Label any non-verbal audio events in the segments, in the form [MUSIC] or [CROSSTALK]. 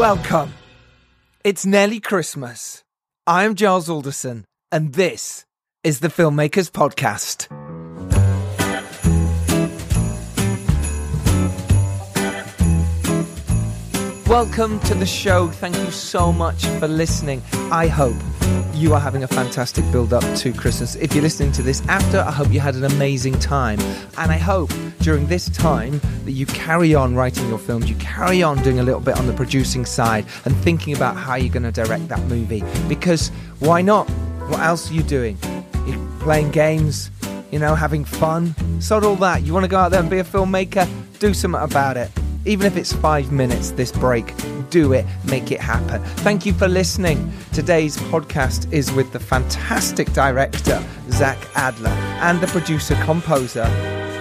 Welcome. It's nearly Christmas. I'm Giles Alderson, and this is the Filmmakers Podcast. Welcome to the show. Thank you so much for listening. I hope you are having a fantastic build up to Christmas. If you're listening to this after, I hope you had an amazing time. And I hope during this time that you carry on writing your films, you carry on doing a little bit on the producing side and thinking about how you're going to direct that movie. Because why not? What else are you doing? You're playing games, you know, having fun. Sod all that. You want to go out there and be a filmmaker? Do something about it. Even if it's five minutes this break, do it, make it happen. Thank you for listening. Today's podcast is with the fantastic director, Zach Adler, and the producer composer,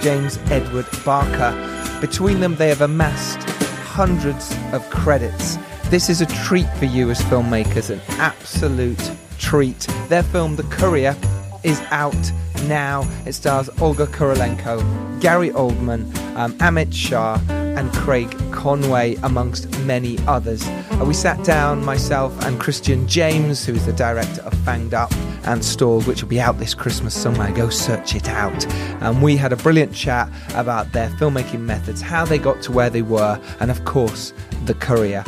James Edward Barker. Between them, they have amassed hundreds of credits. This is a treat for you as filmmakers, an absolute treat. Their film, The Courier, is out now. It stars Olga Kurylenko, Gary Oldman, um, Amit Shah, and Craig Conway, amongst many others. Uh, we sat down, myself and Christian James, who is the director of Fanged Up and Stalled, which will be out this Christmas somewhere. Go search it out. And we had a brilliant chat about their filmmaking methods, how they got to where they were, and of course, the courier.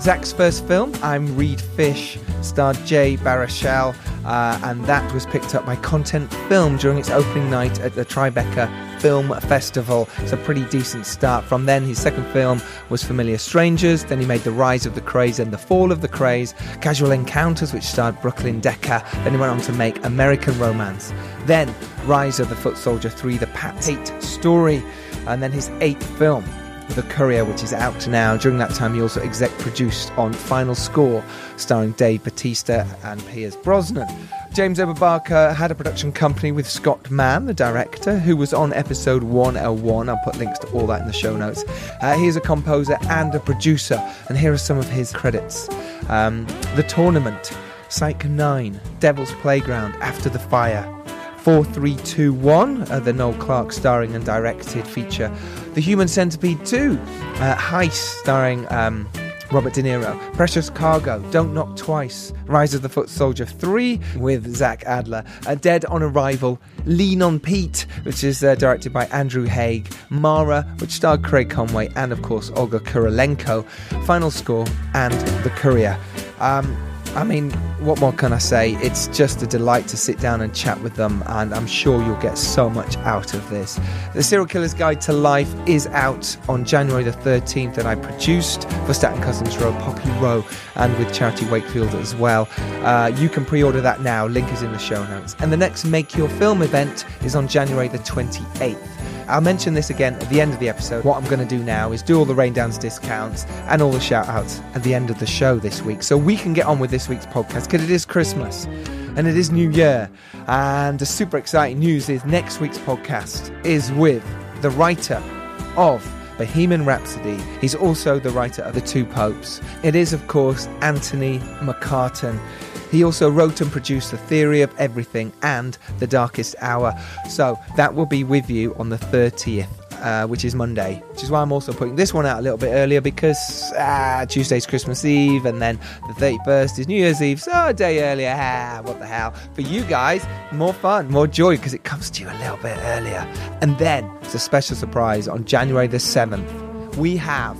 Zach's first film, I'm Reed Fish, starred Jay Baruchel, uh, and that was picked up by Content Film during its opening night at the Tribeca Film Festival. It's a pretty decent start. From then, his second film was Familiar Strangers. Then he made The Rise of the Krays and The Fall of the Krays, Casual Encounters, which starred Brooklyn Decker. Then he went on to make American Romance. Then Rise of the Foot Soldier 3, The Pat Tate Story. And then his eighth film, the Courier, which is out now. During that time, he also exec produced on Final Score, starring Dave Bautista and Pierce Brosnan. James Edward Barker had a production company with Scott Mann, the director, who was on episode 101. I'll put links to all that in the show notes. Uh, he is a composer and a producer, and here are some of his credits um, The Tournament, Psych 9, Devil's Playground, After the Fire, 4321, uh, the Noel Clarke starring and directed feature. The Human Centipede 2, uh, Heist starring um, Robert De Niro. Precious Cargo, Don't Knock Twice. Rise of the Foot Soldier 3 with Zach Adler. Uh, Dead on Arrival, Lean on Pete, which is uh, directed by Andrew Haigh. Mara, which starred Craig Conway and, of course, Olga Kurylenko. Final Score and The Courier. Um, I mean, what more can I say? It's just a delight to sit down and chat with them, and I'm sure you'll get so much out of this. The Serial Killer's Guide to Life is out on January the 13th, and I produced for Staten Cousins Roe, Poppy Roe, and with Charity Wakefield as well. Uh, you can pre order that now, link is in the show notes. And the next Make Your Film event is on January the 28th. I'll mention this again at the end of the episode. What I'm going to do now is do all the rain Raindance discounts and all the shout outs at the end of the show this week so we can get on with this week's podcast because it is Christmas and it is New Year. And the super exciting news is next week's podcast is with the writer of Bohemian Rhapsody. He's also the writer of The Two Popes. It is, of course, Anthony McCarten. He also wrote and produced The Theory of Everything and The Darkest Hour. So that will be with you on the 30th. Uh, which is Monday, which is why I'm also putting this one out a little bit earlier because ah, Tuesday's Christmas Eve and then the 31st is New Year's Eve, so a day earlier. Ah, what the hell? For you guys, more fun, more joy because it comes to you a little bit earlier. And then it's a special surprise on January the 7th. We have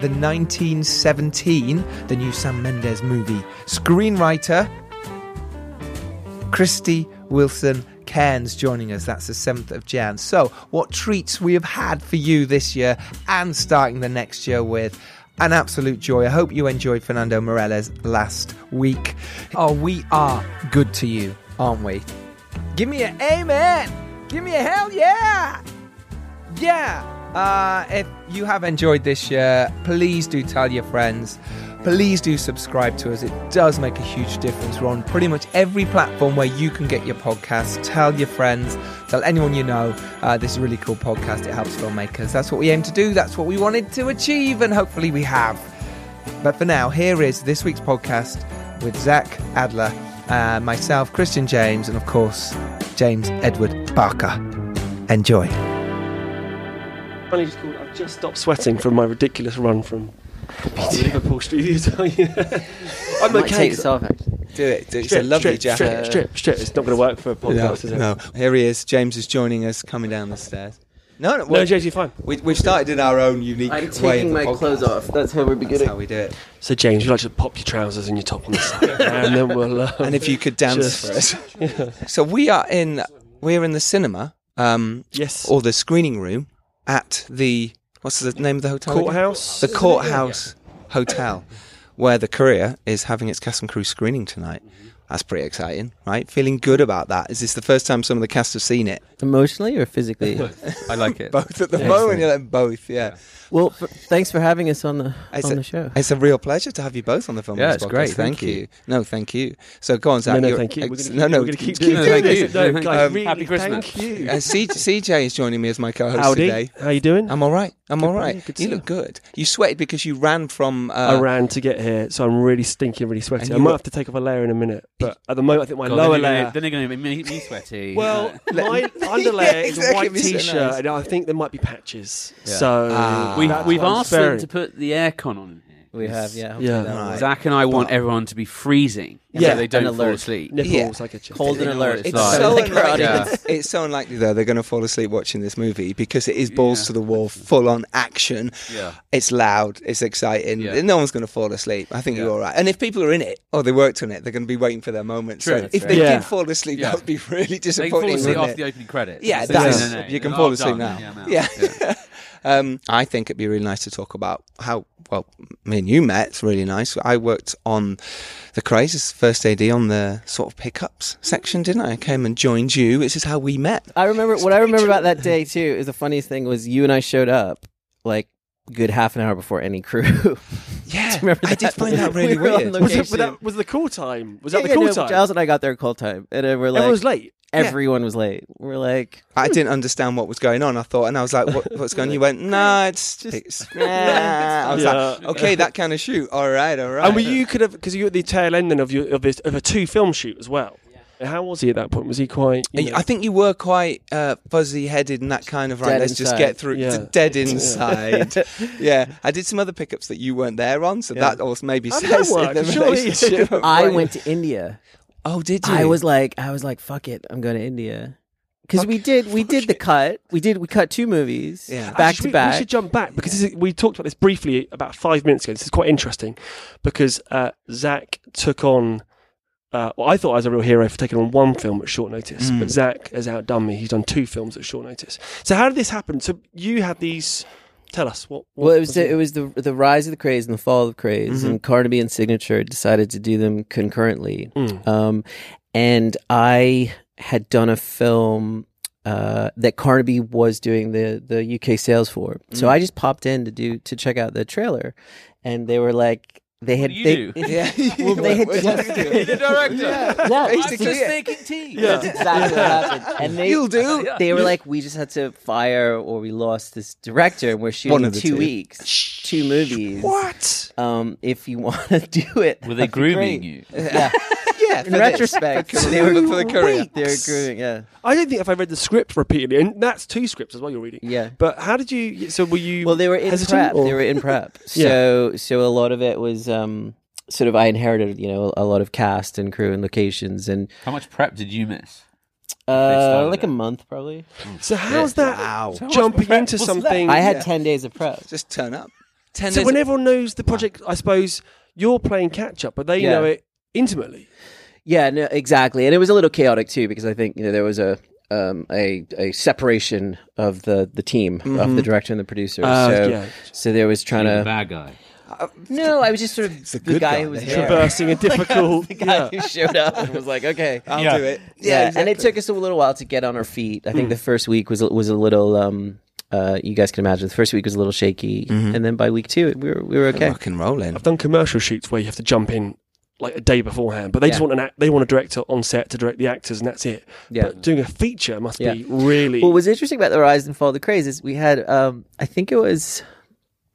the 1917, the new Sam Mendes movie. Screenwriter Krysty Wilson Cairns joining us. That's the 7th of Jan. So, what treats we have had for you this year and starting the next year with an absolute joy. I hope you enjoyed Fernando Meirelles last week. Oh, we are good to you, aren't we? Give me an amen. Give me a hell yeah. Yeah. Uh, if you have enjoyed this year, please do tell your friends. Please do subscribe to us. It does make a huge difference. We're on pretty much every platform where you can get your podcast. Tell your friends, tell anyone you know. Uh, this is a really cool podcast. It helps filmmakers. That's what we aim to do. That's what we wanted to achieve, and hopefully we have. But for now, here is this week's podcast with Zach Adler, uh, myself, Christian James, and of course, James Edward Barker. Enjoy. Finally, just called. I've just stopped sweating from my ridiculous run from Liverpool studios. [LAUGHS] are you? I'm Might okay. take this off actually. Do it. Do it. It's Strip, a lovely strip, jacket. strip, strip, strip. It's not going to work for a No, podcast, is it? no. Here he is. James is joining us coming down the stairs. No, no. No, well, James, you're fine. we, we've started in our own unique I'm way. taking of my podcast. clothes off. That's how we're That's how we do it. So, James, you like to pop your trousers and your top on the side, [LAUGHS] and then we'll. Uh, And if you could dance Just- for us. [LAUGHS] So we are in. We're in the cinema, um, yes, or the screening room at the. What's the name of the hotel? again? courthouse. The Courthouse Hotel, where the Courier is having its cast and crew screening tonight. That's pretty exciting, right? Feeling good about that. Is this the first time some of the cast have seen it? Emotionally or physically? [LAUGHS] I like it. Both at the Excellent. moment, you're like both, yeah. well, f- thanks for having us on the It's on a- the show. It's a real pleasure to have you both on the film. Yeah, Podcast it's great. Thank, Thank you. you. No, thank you. So go on, Zach. no, no, you're thank you. Ex- gonna, no, no, we're going to keep keep doing No, thank No, you. No, No, guys, um, really, Happy Christmas. Thank you. Uh, C- CJ is joining me as my co-host Howdy. today. How are you doing? I'm all right. I'm all Good, right. yeah, good you see look good. You sweated because you ran from. Uh, I ran to get here, so I'm really stinking, really sweaty. I might have to take off a layer in a minute, but at the moment, I think my God, lower then you're layer. Gonna, then they're going to make me sweaty. [LAUGHS] Well, [LAUGHS] Let- my [LAUGHS] underlayer Yeah, is exactly, a white it'd be so t-shirt, nice. and I think there might be patches. Yeah. So Ah. we've, that's we've what I'm asked them sparing. to put the aircon on in here. We have, yeah. Yeah. Right. Zach and I want everyone to be freezing Yeah, so they don't and fall asleep. nipples Yeah. like a chick. Cold and alert. it's It's so Like our unlikely. audience. [LAUGHS] It's so unlikely though they're going to fall asleep watching this movie because it is balls Yeah. to the wall, full on action. Yeah. It's loud. It's exciting. Yeah. No one's going to fall asleep. I think Yeah. you're all right. And if people are in it or they worked on it, they're going to be waiting for their moment. True. So That's if right. they Yeah. did fall asleep, Yeah. that would be really They can disappointing. fall asleep wouldn't after it? the opening credits. Yeah, They that's say, no, no, you can oh, fall I'm asleep done. now. Yeah, I'm out. Yeah. [LAUGHS] um, I think it'd be really nice to talk about how well me and you met. It's really nice. I worked on the Krays as first AD on the sort of pickups section, didn't I? I came and joined you. This is how we met. I remember what I remember about that day too. Is the funniest thing was you and I showed up like good half an hour before any crew. [LAUGHS] Yeah, I did find that [LAUGHS] really We weird. Was, it, location. was, that, was the call time? Was Yeah, that the yeah, call no, time? Giles and I got there call time, and then we're like, Everyone was late. Everyone was late. We're like, I didn't [LAUGHS] understand what was going on. I thought, and I was like, what, "What's going?on? You went, [LAUGHS] "No, it's Just- it's." [LAUGHS] nah." I was like, "Okay, that kind of shoot. All right, all right." And were you could have because you were at the tail end then of your of, this, of a two film shoot as well. How was he at that point? Was he quite? You know, I think you were quite uh, fuzzy headed and that kind of right. Dead let's just inside. get through. Yeah. d- Dead inside. yeah, I did some other pickups that you weren't there on, so Yeah. that also maybe How did says that work? in the Surely- relationship. I went to India. Oh, did you? I was like, I was like, fuck it, I'm going to India. Because we did, we did the cut. We did, we cut two movies Yeah. back Actually, to we- back. We should jump back because this is, we talked about this briefly about five minutes ago. This is quite interesting because uh, Zach took on. Uh, well, I thought I was a real hero for taking on one film at short notice, Mm. but Zach has outdone me. He's done two films at short notice. So how did this happen? So you had these. Tell us what. what Well, it was the, it was the the rise of the Krays and the fall of the Krays, Mhm. and Carnaby and Signature decided to do them concurrently. Mm. Um, and I had done a film uh, that Carnaby was doing the the UK sales for, so Mm. I just popped in to do to check out the trailer, and they were like, they had do you they, do? [LAUGHS] Yeah. well, [LAUGHS] they had What- what just you do? the director. yeah, I'm Basically, just yeah. making tea. Yeah. That's exactly what happened. [LAUGHS] And they You'll do. Yeah. they were like, we just had to fire or we lost this director, and we're shooting of two two. weeks, two movies. What? Um, if you want to do it, Were they grooming you? Yeah. Yeah. In retrospect, this. they were for the courier. They were grooming. Yeah, I don't think if I read the script repeatedly, and that's two scripts as well. You're reading. yeah. But how did you? So were you? Well, they were in hesitant, prep. or- They were in prep. So, so a lot of it was um, sort of I inherited, you know, a lot of cast and crew and locations, and How much prep did you miss? uh, like it. a month probably. So how's that Wow. So jumping prep into was something? I had Yeah. ten days of prep. Just turn up. Ten So days. when everyone knows the project, I suppose you're playing catch up, but they Yeah. know it intimately. Yeah, no, exactly, and it was a little chaotic too because I think you know there was a um, a a separation of the the team of the director and the producer. Uh, so yeah. so there was trying You're the to. bad guy. No, I was just sort of a the good guy guy, who was the there. Traversing a [LAUGHS] difficult. the guy yeah. who showed up and was like, okay. I'll Yeah. do it. Yeah, exactly. and it took us a little while to get on our feet. I think the first week was was a little. Um, uh, you guys can imagine the first week was a little shaky, and then by week two we were we were okay. rock and rolling. I've done commercial shoots where you have to jump in like a day beforehand, but they just want an act, they want a director on set to direct the actors, and that's it. Yeah. But doing a feature must Yeah. be really. What was interesting about the rise and fall of the Krays is we had, um, I think it was,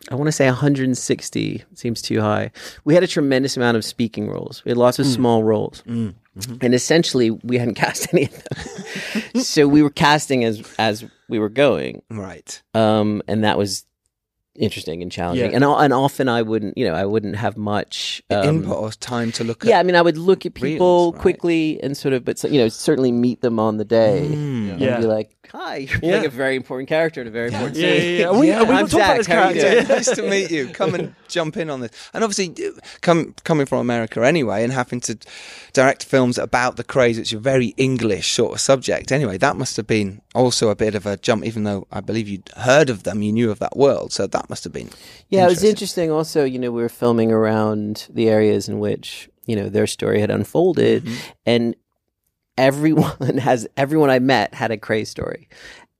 I want to say 160. Seems too high. We had a tremendous amount of speaking roles. We had lots of small roles, Mm. and essentially we hadn't [LAUGHS] cast any of them. [LAUGHS] so we were casting as as we were going, Right. um, and that was interesting and challenging. Yeah. And and often I wouldn't, you know, I wouldn't have much um, Input or time to look at. Yeah, I mean, I would look at people reels, right? quickly and sort of, but you know, certainly meet them on the day Mm. and Yeah. be like, "Hi, [LAUGHS] you're playing Yeah. a very important character in a very important Yeah, yeah, scene." yeah. And we, Yeah. and we I'm will talk about this Zach, how are you character. doing? nice to meet you. Come and [LAUGHS] jump in on this. And obviously, come, coming from America anyway, and having to direct films about the Krays, it's a very English sort of subject. Anyway, that must have been also a bit of a jump, even though I believe you'd heard of them, you knew of that world. So that must have been. Yeah, it was Interesting. interesting. Also, you know, we were filming around the areas in which you know their story had unfolded, Mm-hmm. and everyone [LAUGHS] has everyone I met had a Krays story,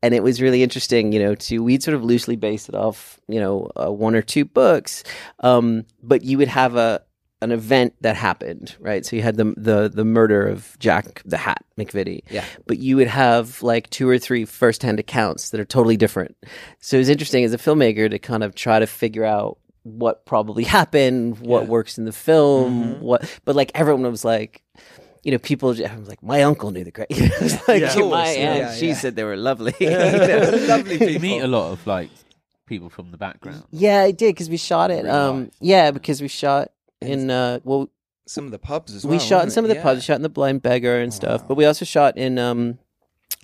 and it was really interesting. You know, to we'd sort of loosely base it off, you know, uh, one or two books, um, but you would have a an event that happened, right? So you had the the the murder of Jack the Hat McVitie, Yeah. but you would have like two or three firsthand accounts that are totally different. So it was interesting as a filmmaker to kind of try to figure out what probably [LAUGHS] happened, what Yeah. works in the film, Mm-hmm. what. But like everyone was like, you know, people just, everyone was like, my uncle knew the great. [LAUGHS] it was like Yeah. my aunt, yeah, she yeah. said they were lovely. [LAUGHS] you [LAUGHS] know? Lovely people. You meet a lot of like people from the background. Yeah, I did because we shot it. Real Um, life. yeah, because we shot in uh, well, Some of the pubs as well. we shot in some it? of the Yeah. pubs. We shot in the Blind Beggar and Oh, stuff, wow. but we also shot in um,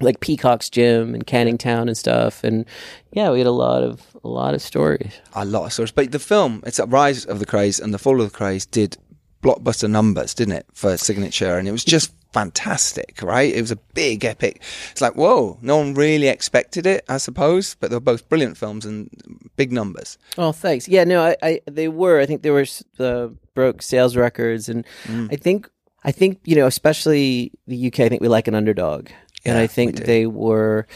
like Peacock's Gym and Canning Town and stuff. And yeah, we had a lot of a lot of stories. a lot of stories. But the film, it's a Rise of the Krays and the Fall of the Krays did blockbuster numbers, didn't it, for signature? And it was just fantastic, right? It was a big epic. It's like, whoa, no one really expected it, I suppose, but they were both brilliant films and big numbers. Oh, thanks. Yeah, no, I, I they were. I think they were uh, broke sales records, and Mm. I think I think you know, especially the UK. I think we like an underdog, and I think they were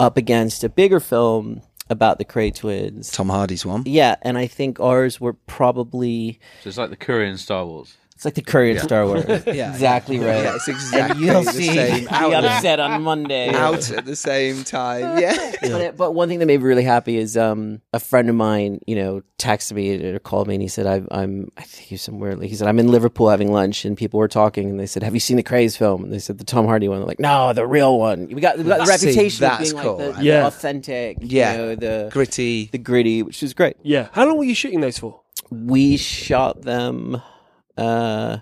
up against a bigger film about the Kray twins. Tom Hardy's one. Yeah, and I think ours were probably So it's like the Korean Star Wars. It's like the Curry in Star Wars. [LAUGHS] Yeah, exactly right. Yeah, it's and exactly you'll the see same. be Out, upset [LAUGHS] on Monday. [LAUGHS] out at the same time. Yeah. But, but one thing that made me really happy is um, a friend of mine, you know, texted me or called me and he said, I, I'm, I think he's somewhere, like, he said, I'm in Liverpool having lunch and people were talking and they said, Have you seen the Krays film? And they said, The Tom Hardy one. They're like, No, the real one. We got, we got the See, reputation of being cool, like the, right? the authentic, Yeah. you know, the, Gritty. the gritty, which is great. Yeah. How long were you shooting those for? We shot them uh,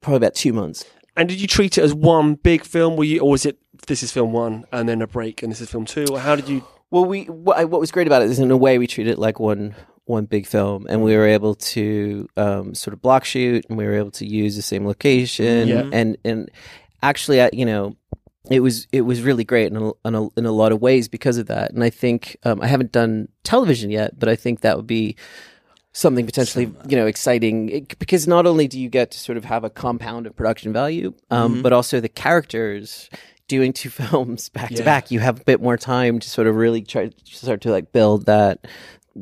probably about two months. And did you treat it as one big film? Were you, or was it this is film one and then a break and this is film two? Or how did you? Well, we what, what was great about it is in a way we treated it like one one big film, and we were able to um, sort of block shoot, and we were able to use the same location, Yeah. and and actually, I, you know, it was it was really great in a, in a, in a lot of ways because of that. And I think um, I haven't done television yet, but I think that would be something potentially you know exciting it, because not only do you get to sort of have a compound of production value, um, but also the characters. Doing two [LAUGHS] films back to back, you have a bit more time to sort of really try to start to like build that,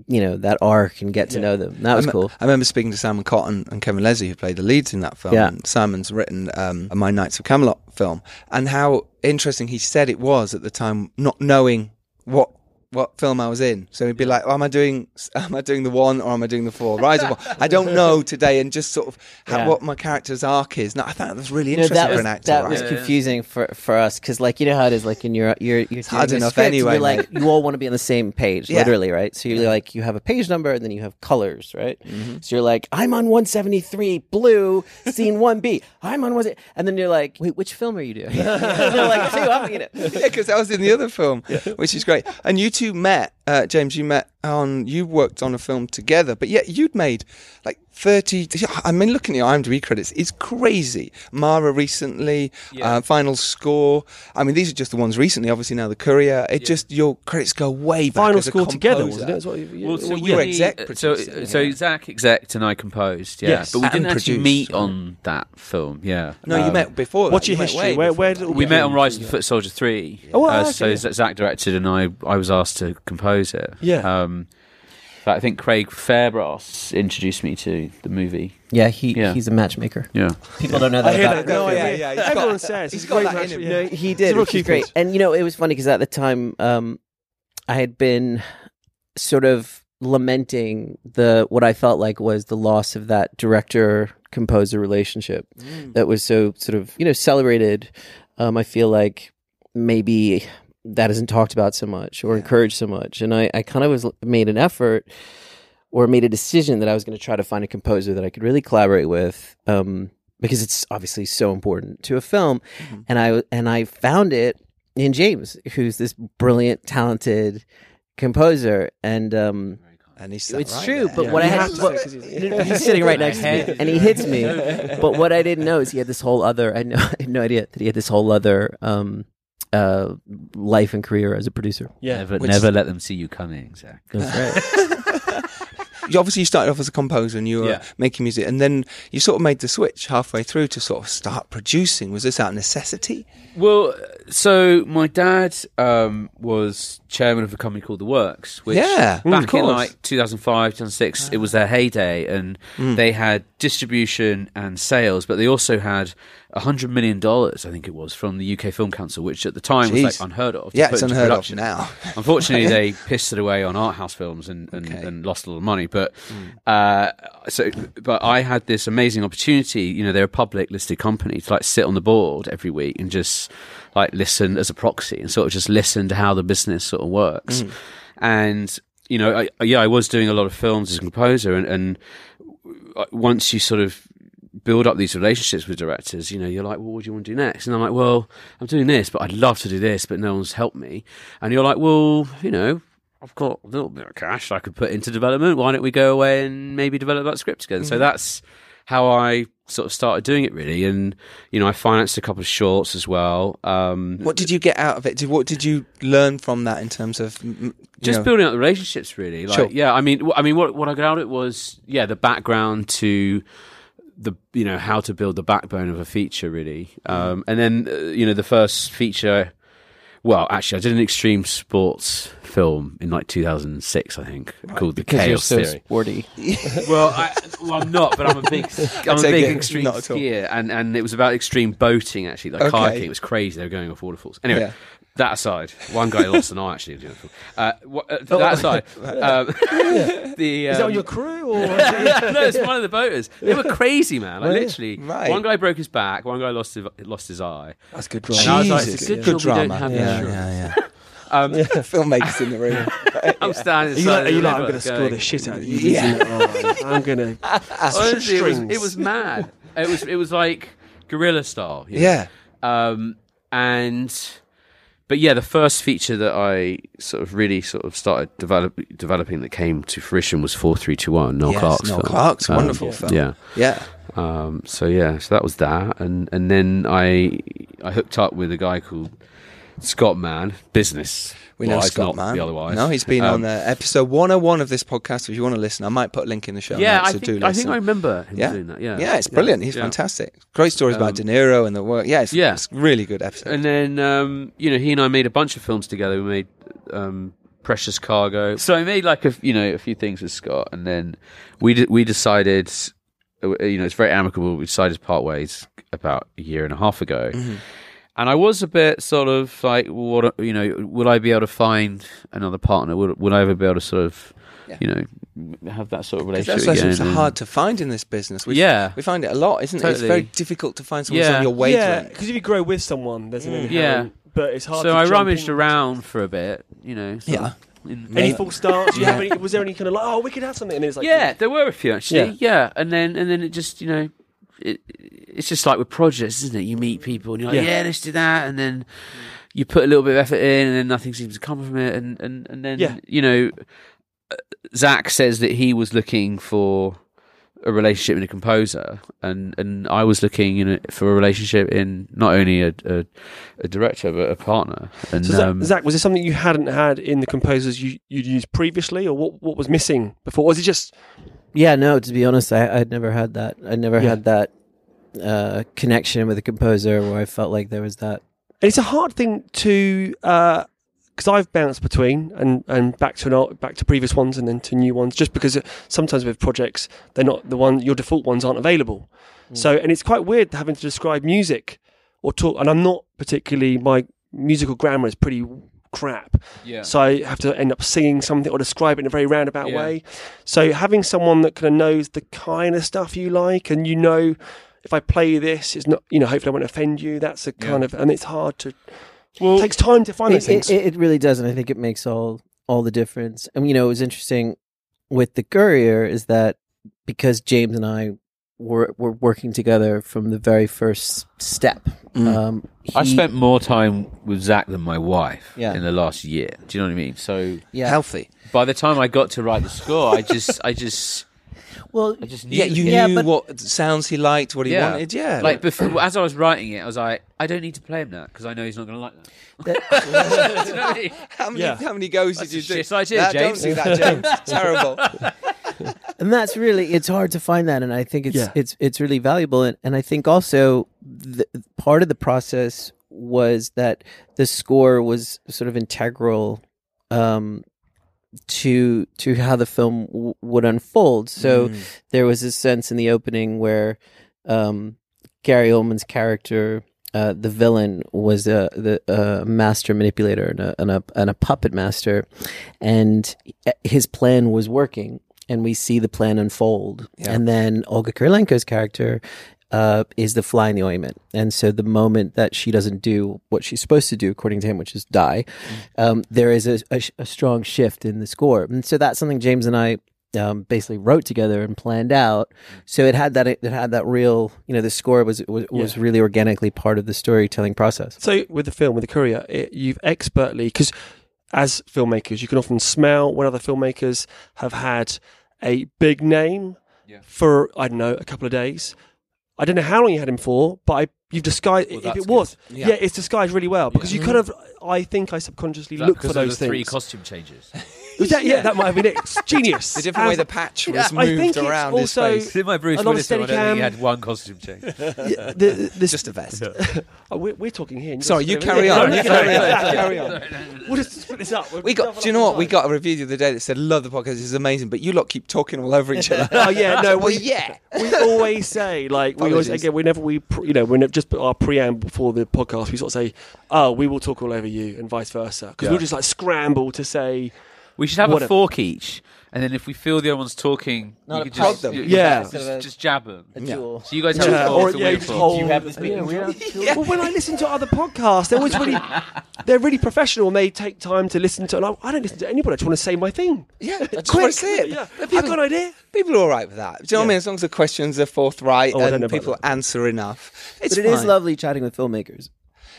you know, that arc and get to Yeah. know them. That was I, me- cool. I remember speaking to Simon Cotton and Kevin Leslie, who played the leads in that film. Yeah. And Simon's written um, a My Knights of Camelot film, and how interesting he said it was at the time, not knowing what what film I was in. So he'd be like, oh, "Am I doing? [LAUGHS] Am I doing the one or am I doing the four? Rise of one? I don't [LAUGHS] know today." And just sort of Yeah. what my character's arc is. No, I thought that was really You know, interesting that was an actor. that right? was Yeah, yeah. confusing for for us because like you know how it is like in your your you're hard enough script, anyway, You're like you all want to be on the same page, Yeah. literally, right? So you're like you have a page number and then you have colors, right? Mm-hmm. So you're like I'm on 173 blue, scene one B. I'm on one, and then you're like, wait, which film are you doing? [LAUGHS] you're like, two, I'm, you know. yeah, because I was in the other film, which is great. And you two met, uh, James. You met on. You worked on a film together, but yet you'd made like thirty. I mean, looking at your IMDb credits, it's crazy. Mara recently, uh, Final Score. I mean, these are just the ones recently. Obviously now the Courier. It just your credits go way back. Final as a score together, wasn't it? That's what you- Well, you- so you were we- exec uh, So, producer, so. Zach exec and I composed. Yeah, Yes. but we And didn't actually produced, meet right. on that film. Yeah, No, you Um, met before. What's your You history? way Where where that. did We met on begin? Rise of the Foot Soldier three. Oh, wow, Uh, okay, so Zach directed, and I I was asked to compose it. Yeah. Um, but I think Craig Fairbrass introduced me to the movie. Yeah, he Yeah. he's a matchmaker. Yeah. People don't know that. I that. hear that. No, Yeah, yeah, yeah, yeah. he's got- Everyone says he's he's got that in him. yeah. No, he He's did, a real which is great. And you know, it was funny because at the time, um, I had been sort of lamenting the what I felt like was the loss of that director composer relationship that was so sort of you know celebrated. Um, I feel like maybe that isn't talked about so much or encouraged so much. And I, I kind of was made an effort or made a decision that I was going to try to find a composer that I could really collaborate with, um, because it's obviously so important to a film. And I and I found it in James, who's this brilliant, talented composer, and um, And he's it's right true. there. But Yeah. what I had, have to what- he's- [LAUGHS] he's sitting right next to me, and he hits me. [LAUGHS] But what I didn't know is he had this whole other. I had no, I had no idea that he had this whole other um, uh, life and career as a producer. Yeah. Never, Which- never let them see you coming, Zach. That's [LAUGHS] right. you obviously you started off as a composer and you were Yeah. making music, and then you sort of made the switch halfway through to sort of start producing. Was this out of necessity? Well, so my dad um, was chairman of a company called The Works, which Yeah, mm, back in like 2005, 2006, it was their heyday, and Mm. they had distribution and sales, but they also had a hundred million dollars, I think it was, from the UK Film Council, which at the time was like unheard of. Yeah, it's unheard of now. [LAUGHS] Unfortunately, they [LAUGHS] pissed it away on art house films and, and, Okay. and lost a lot of money. But uh, so, but I had this amazing opportunity. You know, they're a public listed company to like sit on the board every week and just like listen as a proxy and sort of just listen to how the business sort of works. And you know, I, yeah, I was doing a lot of films as a composer, and, and uh, once you sort of build up these relationships with directors, you know, you're like, well, what do you want to do next? And I'm like, well, I'm doing this, but I'd love to do this, but no one's helped me. And you're like, well, you know, I've got a little bit of cash I could put into development. Why don't we go away and maybe develop that script together? So that's how I sort of started doing it really. And, you know, I financed a couple of shorts as well. Um, What did you get out of it? Did, what did you learn from that in terms of mm, just know- building up the relationships really like Sure. yeah i mean i mean what what i got out of it was yeah the background to the you know how to build the backbone of a feature really um and then uh, you know the first feature well actually i did an extreme sports film in like 2006 i think called the Because you're chaos so theory sporty. [LAUGHS] well, I, well, I'm not, but I'm a big, [LAUGHS] I'm a big it, extreme not at all. skier, and and it was about extreme boating actually, like Okay. kayaking. It was crazy. They were going off waterfalls. Anyway, Yeah. That aside, one guy lost an eye actually. Uh, wha- uh, Oh. that aside, [LAUGHS] um, the Is that on um, your crew or? [LAUGHS] no, it's one of the boaters. They were crazy, man. Like Really? literally, Right. one guy broke his back, one guy lost his, lost his eye. That's good drama. I was like, Jesus, it's a good good job don't drama. have yeah, insurance. yeah, [LAUGHS] Um, yeah. Filmmakers in the room. I'm standing. Are you like, are you like I'm going going to score the shit out of you? Yeah. Oh, I'm going to. Honestly, it was, it was mad. It was it was like guerrilla style. you know? Yeah. Um, and but yeah, the first feature that I sort of really sort of started develop, developing that came to fruition was four three two one. Noel Yes, Clarke's Noel film. Clarke's Um, wonderful film. Yeah. Yeah. Um, so yeah, so that was that, and and then I I hooked up with a guy called Scott Mann Business. We know wise, Scott, not man. The otherwise. No, he's been Um, on uh, episode 101 of this podcast. If you want to listen, I might put a link in the show Yeah, notes. I so think, do I think. I remember him Yeah. doing that. Yeah, Yeah, it's brilliant. He's Yeah. fantastic. Great stories about Um, De Niro and the work. Yeah, it's, Yeah. it's really good episode. And then, um, you know, he and I made a bunch of films together. We made um, Precious Cargo. So I made like a, you know, a few things with Scott, and then we de- we decided, uh, you know, it's very amicable. We decided to part ways about a year and a half ago. Mm-hmm. And I was a bit sort of like, what you know, will I be able to find another partner? Would would I ever be able to sort of, Yeah. you know, have that sort of relationship that's again? so hard to find in this business. We, Yeah. we find it a lot, isn't it? It's very difficult to find someone Yeah. on your Yeah, because if you grow with someone, there's an Mm. inherent. But it's hard. So to I rummaged in. around for a bit, you know. sort Yeah. of in- Any Mate. false starts? Do you have Yeah. any? Was there any kind of like, oh, we could have something? And it's like, yeah, there were a few actually. Yeah. Yeah. and then and then it just you know, it, it's just like with projects, isn't it? You meet people and you're like, Yeah. yeah, let's do that, and then you put a little bit of effort in, and then nothing seems to come from it, and and and then Yeah. you know, uh, Zach says that he was looking for a relationship in a composer, and and I was looking in a, for a relationship in not only a, a a director but a partner. And So Zach, um, Zach, was there something you hadn't had in the composers you you'd used previously, or what what was missing before? Was it just Yeah, no. To be honest, I, I'd never had that. I never Yeah. had that uh, connection with a composer where I felt like there was that. And it's a hard thing to because I've bounced between and, and back to an old, back to previous ones and then to new ones, just because sometimes with projects they're not the one your default ones aren't available. So and it's quite weird having to describe music or talk. And I'm not particularly my musical grammar is pretty crap. yeah. So I have to end up singing something or describe it in a very roundabout Yeah. way. So having someone that kind of knows the kind of stuff you like, and you know, if I play this, it's not, you know, hopefully I won't offend you. That's a kind of, and it's hard to it takes time to find those it, things. it, it really does, and I think it makes all all the difference. And you know, it was interesting with the courier is that because James and I were were working together from the very first step. Mm. Um, I spent more time with Zach than my wife Yeah. in the last year. Do you know what I mean? So yeah. Healthy. by the time I got to write the score, I just, I just, Well, I just knew. Yeah, you Yeah, knew but- what sounds he liked, what he Yeah. wanted. Yeah, like before, as I was writing it, I was like, I don't need to play him that because I know he's not going to like that. that- [LAUGHS] [LAUGHS] you know I mean? how many Yeah. how many goes That's did you do? shit idea, Nah, James. Don't do that, James. [LAUGHS] Terrible. and that's really it's hard to find that and i think it's Yeah. it's it's really valuable and, and i think also the, part of the process was that the score was sort of integral um to to how the film w- would unfold so Mm. there was a sense in the opening where um gary oldman's character uh, the villain was a the uh, master manipulator and a, and a and a puppet master, and his plan was working. And we see the plan unfold, Yeah. and then Olga Kurilenko's character uh, is the fly in the ointment. And so the moment that she doesn't do what she's supposed to do, according to him, which is die, um, there is a, a, a strong shift in the score. And so that's something James and I um, basically wrote together and planned out. So it had that it had that real, you know, the score was was, was really organically part of the storytelling process. So with the film, with the courier, it, you've expertly because as filmmakers, you can often smell when other filmmakers have had a big name Yeah. for I don't know a couple of days. I don't know how long you had him for, but I, you've disguised. Well, if it was, yeah. Yeah. it's disguised really well because you kind of. I think I subconsciously Is that look for because of those the three costume changes. [LAUGHS] Was that- yeah, that might have been it. It's Genius. The different way the patch was Yeah, I moved think it's around also- his face. In my Bruce A Willis film, I don't think he had one costume change. [LAUGHS] yeah, the, the, Just a vest. [LAUGHS] oh, we're, we're talking here. Sorry, you're- carry on. Yeah, You [LAUGHS] carry on. Carry on. We'll just split this up. We'll We got. Do you know the what? We got a review the other day that said, "Love the podcast. This is amazing," but you lot keep talking all over each other. Oh yeah, no, well, we, yeah. we always say like we always again whenever we pr- you know whenever just put our preamble before the podcast we sort of say oh we will talk all over you and vice versa because Yeah. we'll just like scramble to say We should have Whatever. a fork each, and then if we feel the other one's talking, Not you a could prod just, them. you- Yeah. just, just jab them. A Yeah. duel. So you guys have yeah, a or fork, and yeah we you have just a hold fork. have this yeah, meeting. we have- well when I listen to other podcasts they're always really [LAUGHS] they're really professional and they take time to listen to and I, I don't listen to anybody I just want to say my thing Yeah, I just quick want to say it. yeah I've got an idea People are all right with that. Do you know what I mean? As long as the questions are forthright Oh, I don't know and about people answer enough, it's but it is fine. lovely chatting with filmmakers.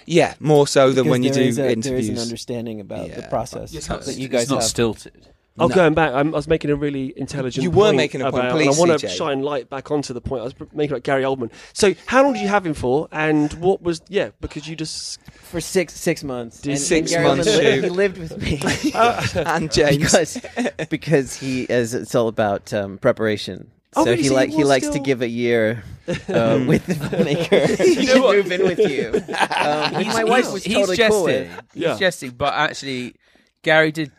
Yeah, more so than when you do is a- There is an understanding about the Yeah. process It's that not, you it's guys not have. stilted. Oh, No. going back, I'm, I was making a really intelligent. You were point making a point. about- Please, and I want to shine light back onto the point. I was making about Gary Oldman. So, how long did you have him for? And what was yeah? Because you just for six six months. Did And- six and months Oldman lived- He lived with me [LAUGHS] [LAUGHS] and James. because because he is it's all about um, preparation. Oh, so really? he like he he likes still- to give a year uh, with the filmmaker. [LAUGHS] he know should move in with you. [LAUGHS] Um, He's- my wife he's- was he's totally jesting. cool with. He's Yeah. jesting, but actually, Gary did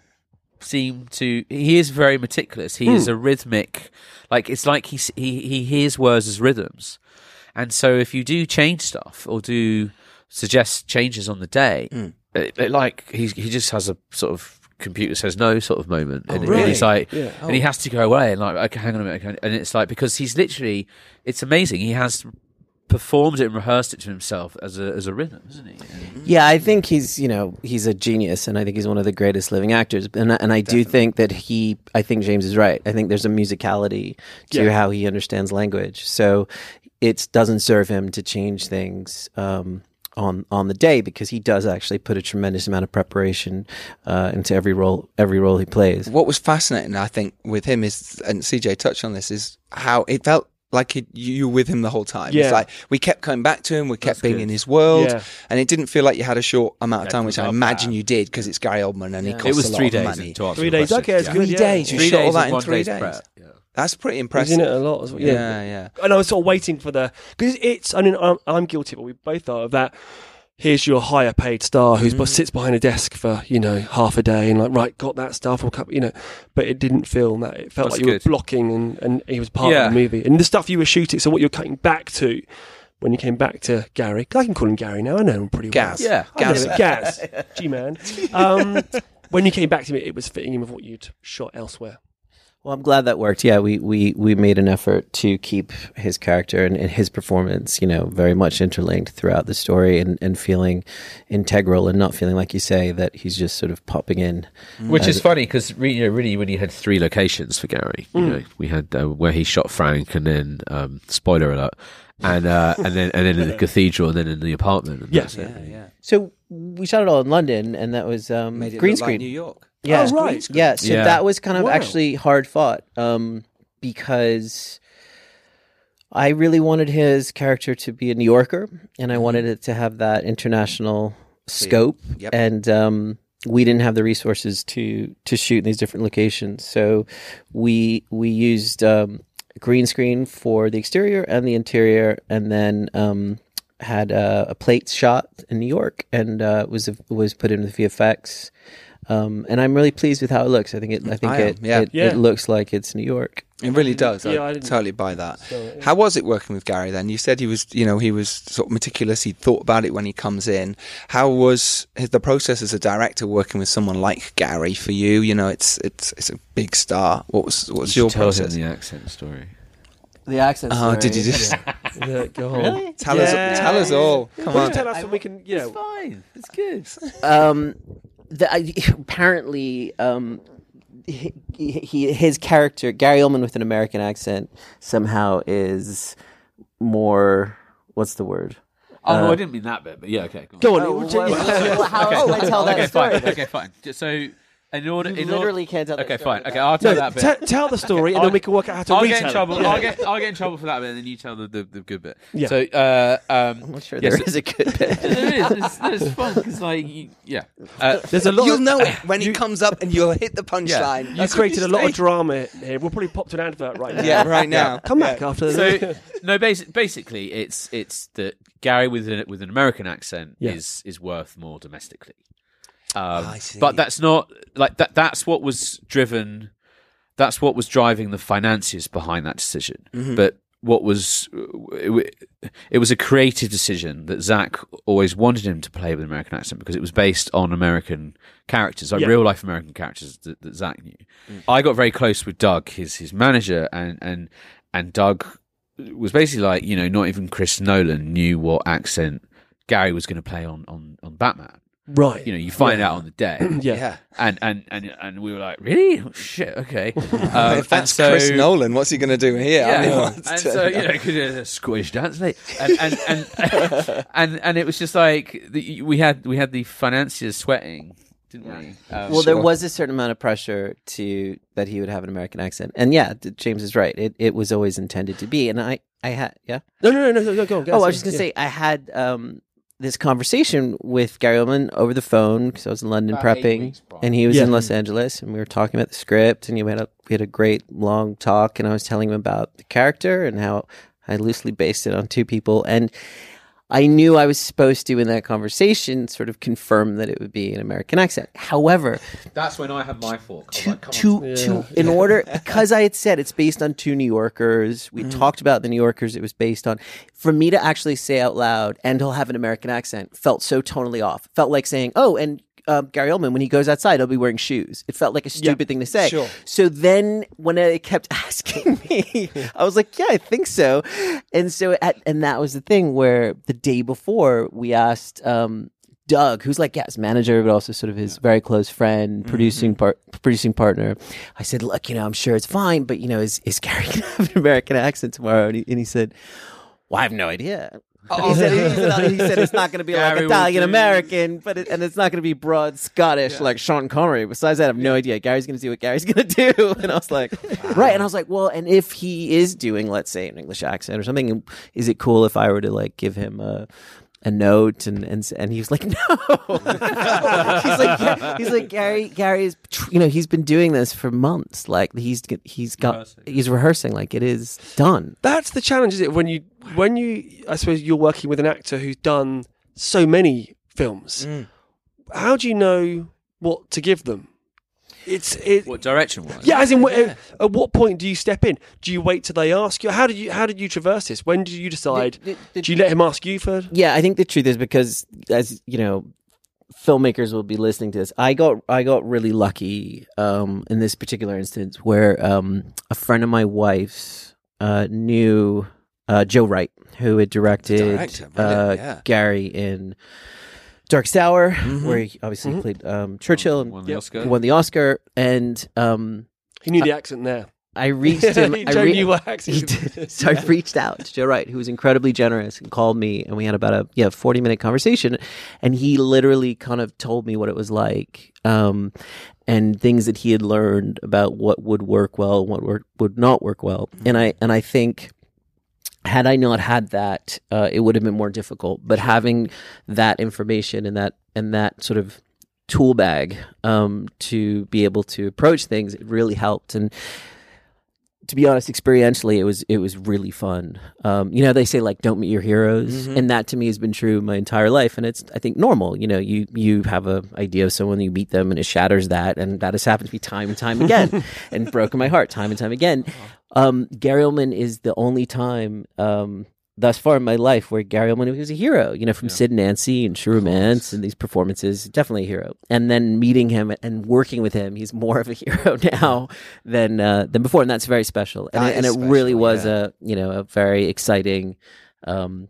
seem to. He is very meticulous. He is a rhythmic, like it's like he s- he he hears words as rhythms, and so if you do change stuff or do suggest changes on the day, it, it like he he just has a sort of computer says no sort of moment, and, and really? he's like, Yeah. and he has to go away and like, okay, hang on a minute, okay. and it's like because he's literally, it's amazing. He has performed it and rehearsed it to himself as a as a rhythm, isn't he? Yeah, I think he's you know he's a genius, and I think he's one of the greatest living actors. And I- and I do think that he, I think James is right. I think there's a musicality to Yeah. how he understands language. So it doesn't serve him to change things. Um, on, on the day because he does actually put a tremendous amount of preparation uh, into every role every role he plays. what was fascinating, I think, with him is, and CJ touched on this, is how it felt like it, you were with him the whole time. Yeah. It's like we kept coming back to him, we kept That's being good. in his world, Yeah. and it didn't feel like you had a short amount of time, which I imagine that. you did because it's Gary Oldman and he Yeah. costs It was a lot three of days. money. To three days. Okay, Yeah. good. Three yeah. days, you Three shot all that in three day's days. Prep. Yeah. That's pretty He's impressive. in it a lot as well. yeah, yeah. And I was sort of waiting for the because it's. I mean, I'm, I'm guilty, but we both are of that. Here's your higher paid star who Mm. sits behind a desk for you know half a day and like right got that stuff or cup you know, but it didn't feel that. It felt That's like you good. were blocking and and he was part Yeah. of the movie and the stuff you were shooting. So what you're cutting back to when you came back to Gary, 'cause I can call him Gary now. I know him pretty Gaz. well. Yeah. I know Gaz. Gaz, G man. [LAUGHS] Um, when you came back to me, it was fitting in with what you'd shot elsewhere. Well, I'm glad that worked. Yeah, we, we, we made an effort to keep his character and, and his performance, you know, very much interlinked throughout the story and, and feeling integral and not feeling like you say that he's just sort of popping in. Which is funny because re- you know, really, when he had three locations for Gary, you know, we had uh, where he shot Frank, and then um, spoiler alert, and uh, and then and then in the [LAUGHS] cathedral, and then in the apartment. And Yeah. that's it. Yeah, yeah. So we shot it all in London, and that was um, Made it green look like screen. New York. Yeah, Oh, right. Yeah, so Yeah. that was kind of Wow. actually hard fought um, because I really wanted his character to be a New Yorker, and I wanted it to have that international scope. Yep. And um, we didn't have the resources to to shoot in these different locations, so we we used um, green screen for the exterior and the interior, and then. Um, had a, a plate shot in New York and uh, was was put in the VFX, um, and I'm really pleased with how it looks. I think it I think I am, it, yeah. it Yeah. it looks like it's New York. It really does. Yeah, I, I didn't- totally buy that. So, How was it working with Gary then? You said he was, you know, he was sort of meticulous. He thought about it when he comes in. How was his, the process as a director working with someone like Gary for you? You know, it's it's it's a big star. What was what was You your tell process? him the accent story. The accent. Oh, did you just yeah, [LAUGHS] go on. tell Yeah. us? Tell us all. Come Well, on. tell us so we can, you know. It's fine. It's good. um, the, I, [LAUGHS] apparently, um, he, he his character Gary Oldman with an American accent somehow is more. What's the word? Oh no, Uh, I didn't mean that bit, but yeah, okay. Go on. Go on. Oh, [LAUGHS] you- well, well, how else would I tell that okay, story? fine. Okay, fine. So, in order, You in order, literally can't tell that Okay, story fine. Okay, I'll tell No, that bit. te- tell the story, and then I'll- we can work out how to I'll retell get in trouble. Yeah. I'll get I'll get in trouble for that bit, and then you tell the, the, the good bit. Yeah. So, uh, um, I'm not sure Yes, there it- is a good bit. [LAUGHS] there is. It's, it's fun because, like, you, yeah. Uh, There's a lot. You'll of, know it [COUGHS] when he comes up, and you'll hit the punchline. you That's what created a lot of drama here. We'll probably pop to an advert right now. Yeah, right now. Come Yeah. back after so [LAUGHS] no, basi- basically, it's it's that Gary with an, with an American accent Yeah. is is worth more domestically. Um, I see. But that's not like that. That's what was driven. That's what was driving the finances behind that decision. Mm-hmm. But what was it, it was a creative decision that Zach always wanted him to play with an American accent because it was based on American characters, like Yeah. real life American characters that, that Zach knew. I got very close with Doug, his his manager, and and and Doug was basically like, you know, not even Chris Nolan knew what accent Gary was going to play on on on Batman. Right. You know, you find out on the day. [CLEARS THROAT] yeah. Yeah. And, and and and we were like, really? Oh, shit. Okay. [LAUGHS] Um, if that's so- Chris Nolan, what's he going to do here? I yeah, mean, and so you know, could a Scottish dance, mate, and and and, [LAUGHS] and and it was just like the, we had we had the financiers sweating, didn't we? Um, Well, there was a certain amount of pressure to that he would have an American accent, and yeah, James is right. It it was always intended to be, and I I had yeah. No, no, no, no, no, go on. Oh, I was just gonna say I had um this conversation with Gary Oldman over the phone because I was in London About prepping, weeks, and he was Yeah. in Los Angeles, and we were talking about the script, and we had a we had a great long talk, and I was telling him about the character and how I loosely based it on two people, and I knew I was supposed to in that conversation sort of confirm that it would be an American accent. However, That's when I had my fork. I was to like, come on. to to in order [LAUGHS] because I had said it's based on two New Yorkers. We mm. talked about the New Yorkers it was based on. For me to actually say out loud, and he'll have an American accent, felt so tonally off. Felt like saying, "Oh, and." Um, Gary Oldman, when he goes outside, he'll be wearing shoes. It felt like a stupid thing to say. sure. So then, when they kept [LAUGHS] asking me, I was like, "Yeah, I think so." And so, at, and that was the thing where the day before we asked um, Doug, who's like yeah, his manager, but also sort of his very close friend, producing part, producing partner. I said, look, you know, I'm sure it's fine, but you know, is is Gary [LAUGHS] gonna have an American accent tomorrow? And he, and he said, well, I have no idea. Oh, he, said, he, said, he said it's not going to be like Italian American, but it, and it's not going to be broad Scottish like Sean Connery. Besides that, I have no idea. Gary's going to do what Gary's [LAUGHS] going to do, and I was like, right. And I was like, well, and if he is doing, let's say, an English accent or something, is it cool if I were to like give him a a note and and and he was like [LAUGHS] no he's like "Yeah." he's like Gary Gary is tr- you know he's been doing this for months like he's he's got Rehearsing. he's rehearsing like it is done That's the challenge, is it? When you, when you, I suppose you're working with an actor who's done so many films. Mm. How do you know what to give them? It's it. What direction was? Yeah, as in, wh- at what point do you step in? Do you wait till they ask you? How did you How did you traverse this? When did you decide? The- the- do you let him ask you for? Yeah, I think the truth is because, as you know, filmmakers will be listening to this. I got I got really lucky um, in this particular instance where um, a friend of my wife's uh, knew uh, Joe Wright, who had directed Director, uh, yeah. Gary in Darkest Hour, Mhm. where he obviously Mhm. played um, Churchill and Won the Yep. Oscar. won the Oscar. And um, He knew the accent there. I reached [LAUGHS] him. I re- knew what he accent. did. So I reached out to Joe Wright, who was incredibly generous, and called me, and we had about a yeah forty minute conversation, and he literally kind of told me what it was like, um, and things that he had learned about what would work well, and what work, would not work well, and I and I think. Had I not had that, uh, it would have been more difficult. But having that information and that and that sort of tool bag um, to be able to approach things, it really helped. And to be honest, experientially, it was it was really fun. Um, you know, they say like don't meet your heroes, Mhm. and that to me has been true my entire life, and it's I think normal. You know, you you have a idea of someone, you meet them, and it shatters that, and that has happened to me time and time again, [LAUGHS] and broken my heart time and time again. Um, Gary Oldman is the only time. Um, Thus far in my life, where Gary Oldman was a hero, you know, from Sid and Nancy and True Romance and these performances, definitely a hero. And then meeting him and working with him, he's more of a [LAUGHS] hero now than uh, than before, and that's very special. And, That it, and it is really was yeah. a you know a very exciting um,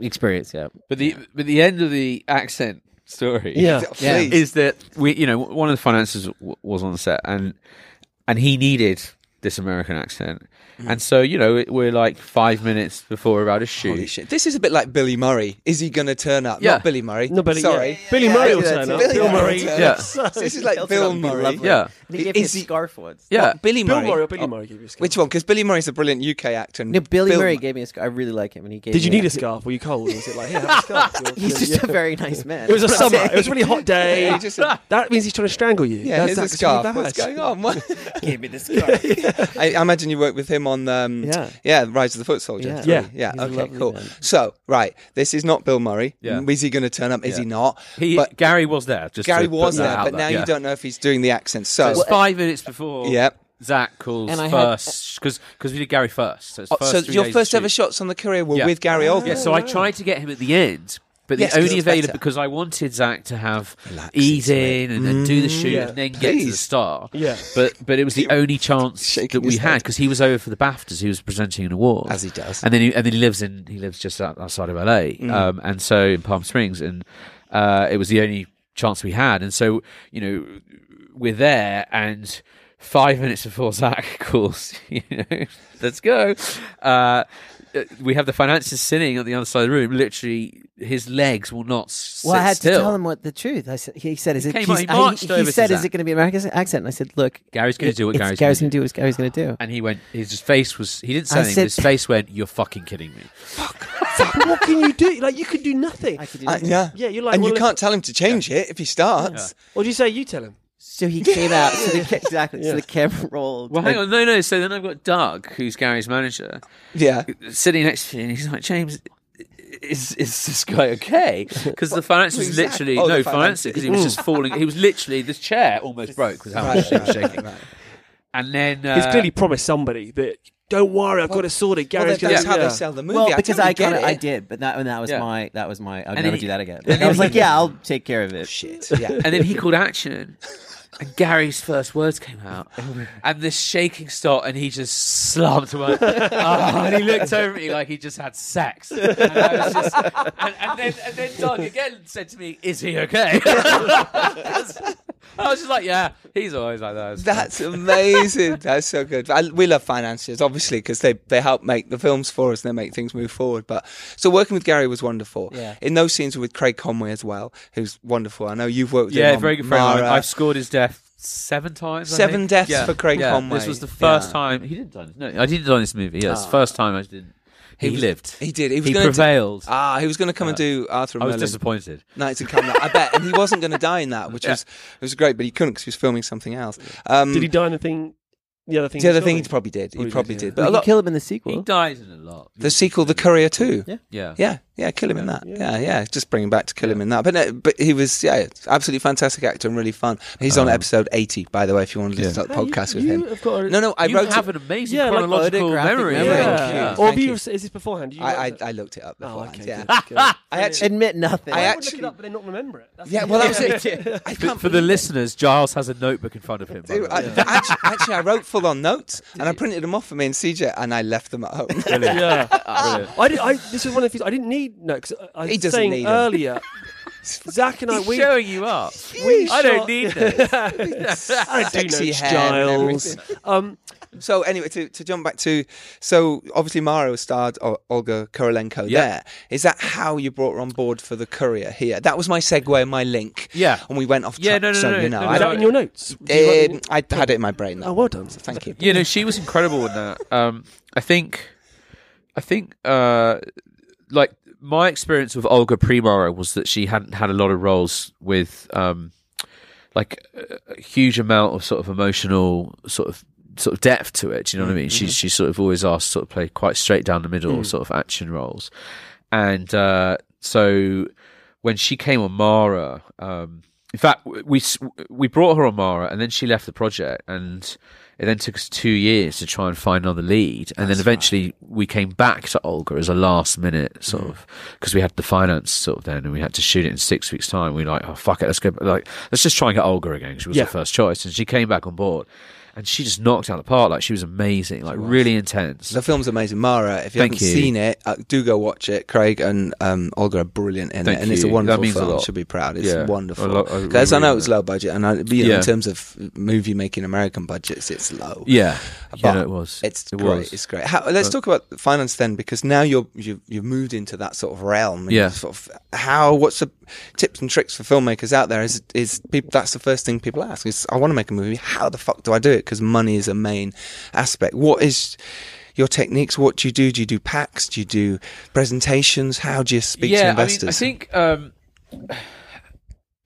experience. Yeah, But the but the end of the accent story, Yeah. Yeah. Is that we you know one of the finances w- was on set and and he needed this American accent, Mm. and so you know we're like five minutes before we're about to shoot. Holy shit! This is a bit like Billy Murray. Is he going to turn up? Yeah. Not Billy Murray. No, Billy. Sorry. yeah. Billy Murray will Yeah, turn up. Billy Bill Murray Murray. Yeah. up. This is like Bill Murray. Yeah, and he gave Is me a he- scarf once. yeah. What, Billy Bill Murray. Murray or Billy Oh, Murray gave you a scarf. Which one? Because Billy Murray's a brilliant UK actor. and No, Billy Bill- Murray gave me a scarf. I really like him, and he gave. Did you me need a scarf? Were you cold? Was it like, here, have a scarf? [LAUGHS] He's just a very nice man. It was a summer. it. It was a really hot [LAUGHS] day. He just said, That means he's trying to strangle you. yeah, That's here's a scarf. What's going on? [LAUGHS] Give me the scarf. I, I imagine you worked with him on um, Yeah. yeah, Rise of the Foot Soldier. Yeah. Yeah. yeah. Okay, cool. man. So, right, this is not Bill Murray. Yeah. Mm, is he going to turn up? Is Yeah. he not? He but Gary was there. Just Gary was there, but now yeah. you don't know if he's doing the accent. So, So it's uh, five minutes before. yeah. Zach calls And I first because we did Gary first. So, it's Oh, first so your first ever shoot. shots on the Courier were Yeah. with Gary ah, Oldman. Yeah, so I tried to get him at the end, but Yes, the only available because I wanted Zach to have Relax ease in and then do the Mm, shoot yeah. and then get to the star. Yeah. But but it was the only chance that we had because he was over for the BAFTAs. He was presenting an award, As he does. and then he, and then he lives in he lives just outside of LA, Mm. um, and so in Palm Springs, and uh, it was the only chance we had, and so you know we're there and. Five minutes before Zach [LAUGHS] calls, you know, [LAUGHS] let's go. Uh, we have the financiers sitting on the other side of the room. Literally, his legs will not sit Well, I had still. to tell him what the truth. I said, he said, "Is He it?" came he I- marched he, over he to said, "Is Zach. it going to be American accent?" And I said, "Look, Gary's going to do what it's- Gary's, Gary's going going to do what Gary's going to do." And he went. His face was. He didn't say I anything. said- his face went. You're fucking kidding me. But [LAUGHS] what can you do? Like, you can do nothing. I could do Uh, nothing. yeah. Yeah, you're like and you can't tell him to change it if he starts. What do you say? You tell him. So he came out. So the, ca- exactly. Yeah. So the camera rolled. Well, hang on. No, no. So then I've got Doug, who's Gary's manager, Yeah. sitting next to me, and he's like, James. Is is this guy okay? [LAUGHS] Because the finance was Who's Zach? literally Oh, no the finance because he was just falling. He was literally this chair almost broke with how much he was shaking. right. And then uh, He's clearly promised somebody that. Don't worry, I've got it sorted. Well, Gary's that- going that's to. how yeah. they sell the movie. Well, I because totally I get kind of I did, but that and that was Yeah. my that was my. I'd then never he- do that again. and then I was he- like, yeah, I'll take care of it. Shit. Yeah. And then he called action, [LAUGHS] and Gary's first words came out, and this shaking stopped, and he just slumped away. [LAUGHS] oh, and he looked over at me like he just had sex. And, just, and, and then, and then Doug again said to me, "Is he okay?" [LAUGHS] I was just like, "Yeah, he's always like that." That's amazing. That's so good. I, we love financiers, obviously, because they, they help make the films for us and they make things move forward. But so working with Gary was wonderful. Yeah. In those scenes with Craig Conway as well, who's wonderful. I know you've worked with him. yeah, very good friend. Mara. I've scored his death seven times. I Seven think. deaths Yeah, for Craig yeah. Conway. This was the first Yeah. time he didn't die. No, I didn't die in this movie. Yeah, it's the first time I didn't. He, He was- lived. He did. He was He going to, prevailed. Ah, he was going to come and do Arthur and I was Merlin. disappointed. Knights of Camelot. I bet, and he wasn't going to die in that, which [LAUGHS] Yeah. was it was great, but he couldn't because he was filming something else. Um, Did he die in the thing the other thing. The other as thing well. he probably did. He Probably probably did, did. yeah. But we a can lot, kill him in the sequel. He dies in a lot. the sequel, The Courier too. Yeah. Yeah. Yeah, yeah, kill him in that. Yeah. Yeah, yeah, just bring him back to kill him in that. But no, but he was yeah, absolutely fantastic actor and really fun. He's on Um, episode eighty, by the way, if you want to listen yeah. to the No, you- podcast with him. got a- No, no, I you wrote have it. an amazing Yeah, like chronological photographic memory. memory. Yeah. Thank you. Or Thank have you, you. is this beforehand? You I, I. I looked it up Oh, beforehand. yeah, good, [LAUGHS] good. I actually. Admit nothing. I I actually- look it up, but then not remember it. Yeah, well, that was it. [LAUGHS] I For, the listeners, Giles has a notebook in front of him. by the Dude, I, way. actually, actually, I wrote full on notes and I printed them off for me and CJ, and I left them at home. [LAUGHS] yeah. [LAUGHS] Brilliant. I, did, I this is one of the things I didn't need. No, because I, I He was doesn't saying need 'em. earlier. [LAUGHS] Zach and I, we, showing you up. we I don't shot- need this. I don't do Sexy hair and Giles. everything. Um, So anyway, to, to jump back to so obviously Mara starred O- Olga Kurylenko Yeah. there. Is that how you brought her on board for the Courier here? That was my segue, and my link. Yeah. and we went off. Yeah, track, no, no, so, no, you no, know, no, I, is no, that in your notes? Do you write um, I had it in my brain. That Oh, well done. So thank you. you know, she was incredible in that. Um, I think, I think, uh, like my experience with Olga Primara was that she hadn't had a lot of roles with, um, like a, a huge amount of sort of emotional sort of sort of depth to it. Do you know what I mean? She's she's sort of always asked to sort of play quite straight down the middle sort of action roles, and uh, so when she came on Mara, um, in fact, we we brought her on Mara, and then she left the project, and it then took us two years to try and find another lead, and then eventually we came back to Olga as a last minute sort of because we had the finance sort of then, and we had to shoot it in six weeks' time. We were like, oh fuck it, let's go, like let's just try and get Olga again. She was Yeah. the first choice, and she came back on board. And she just knocked out the park. Like she was amazing, like really intense. The film's amazing. Mara, if you Thank haven't you. seen it, uh, do go watch it. Craig and um, Olga are brilliant in Thank it, and it's a you. Wonderful a film. lot. Should be proud. It's Yeah. wonderful. I lo- I Because I, know like it's low budget, and I, you know, Yeah. in terms of movie making American budgets, it's low. Yeah, But yeah, it was. It's It great. was. It's great. How, let's talk about finance then, because now you're you've, you've moved into that sort of realm. Yeah. Sort of how? What's the tips and tricks for filmmakers out there? Is is people, that's the first thing people ask? Is I want to make a movie. How the fuck do I do it? Because money is a main aspect. What is your techniques? What do you do? Do you do packs? Do you do presentations? How do you speak to yeah, I investors? mean, I think um,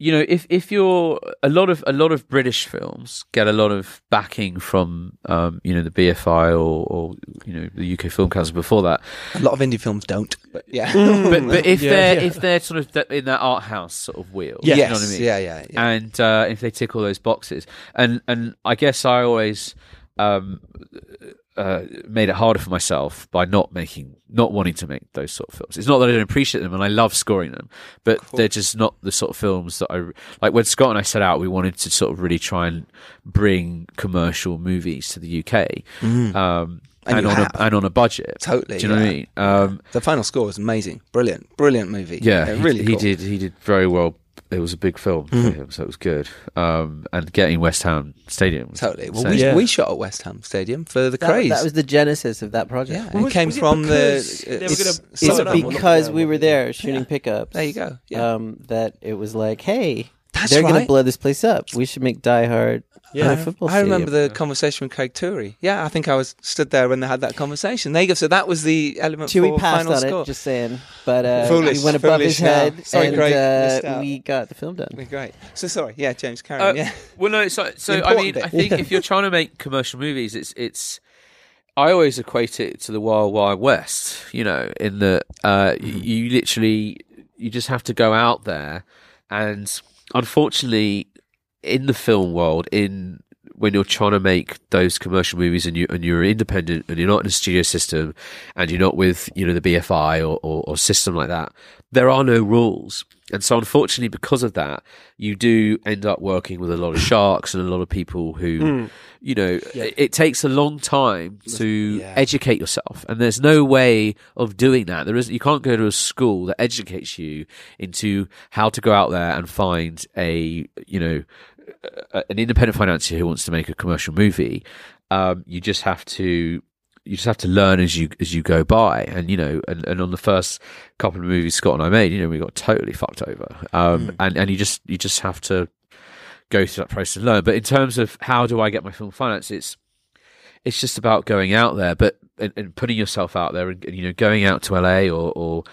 you know if if you're a lot of a lot of British films get a lot of backing from um, you know the BFI or, or you know the UK Film Council before that, a lot of indie films don't. But yeah. [LAUGHS] but but if Yeah, they're yeah. if they're sort of th- in that art house sort of wheel, Yeah. you yes. know what I mean? Yeah. Yeah. yeah. and uh, if they tick all those boxes, and and I guess I always um, uh, made it harder for myself by not making, not wanting to make those sort of films. It's not that I don't appreciate them, and I love scoring them, but they're just not the sort of films that I like. When Scott and I set out, we wanted to sort of really try and bring commercial movies to the UK, um, And and, on have. a and on a budget. Totally, Do you know what I mean? Um, the final score was amazing. Brilliant. Brilliant movie. yeah, Yeah, he, really. he cool. did. He did very well. It was a big film for him, so it was good. Um, and getting West Ham Stadium, was Totally. Well, we, Yeah. we shot at West Ham Stadium for the That, Krays. that was the genesis of that project. yeah, Well, it was- came was it from the. because it's- it's It's it up? Well, because we were there Yeah. shooting pickups. There you go. Yeah. Um, that it was like, hey, That's they're gonna blow this place up. We should make Die Hard Yeah. a football I remember stadium. the conversation with Craig Turi. Yeah, I think I was stood there when they had that conversation. There you go. So that was the element Chewie for passed final on score. it, just saying. But uh, Foolish, we went above foolish his now. head, Sorry, and Craig, uh, we got the film done. Great. So sorry. Yeah, James, carry Uh. Yeah. Well, no. So, so I mean, important I bit. think if you're trying to make commercial movies, it's it's. I always equate it to the Wild Wild West. You know, in that uh, you, you literally you just have to go out there, and unfortunately, in the film world, in when you're trying to make those commercial movies and you and you're independent and you're not in a studio system and you're not with you know the BFI or, or, or system like that, there are no rules. And so, unfortunately, because of that, you do end up working with a lot of sharks and a lot of people who, hmm. you know, it, it takes a long time to Yeah. educate yourself. And there's no way of doing that. There is, you can't go to a school that educates you into how to go out there and find a, you know, an independent financier who wants to make a commercial movie. Um, you just have to you just have to learn as you as you go by. And you know and, and on the first couple of movies Scott and I made you know we got totally fucked over. Um and and you just you just have to go through that process and learn. But in terms of how do I get my film finance it's it's just about going out there but and, and putting yourself out there and, and, you know going out to LA or or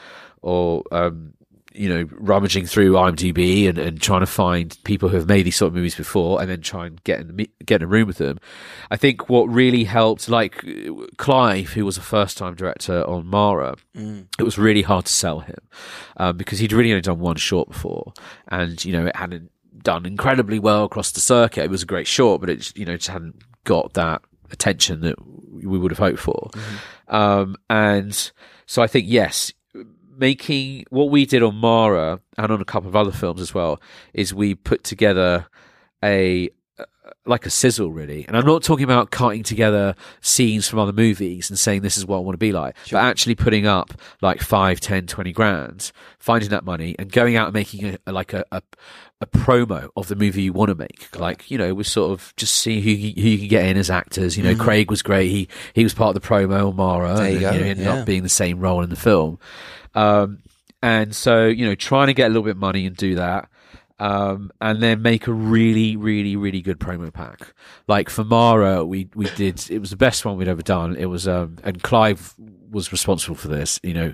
or um you know, rummaging through IMDb and, and trying to find people who have made these sort of movies before, and then try and get in, get in a room with them. I think what really helped, like Clive, who was a first time director on Mara, it was really hard to sell him um, because he'd really only done one short before, and you know, it hadn't done incredibly well across the circuit. It was a great short, but it you know just hadn't got that attention that we would have hoped for. Um, and so I think yes, making what we did on Mara and on a couple of other films as well is we put together a like a sizzle really. And i'm not talking about cutting together scenes from other movies and saying this is what i want to be like but actually putting up like 5 10 20 grand finding that money and going out and making a, like a, a a promo of the movie you want to make like you know we're sort of just see who, you- who you can get in as actors. You know craig was great. He he was part of the promo on mara Mm-hmm. There you and, go, know, ended yeah. up being the same role in the film. Um, and so, you know, trying to get a little bit of money and do that. Um, and then make a really, really, really good promo pack. Like for Mara, we, we did, it was the best one we'd ever done. It was, um, and Clive was responsible for this, you know,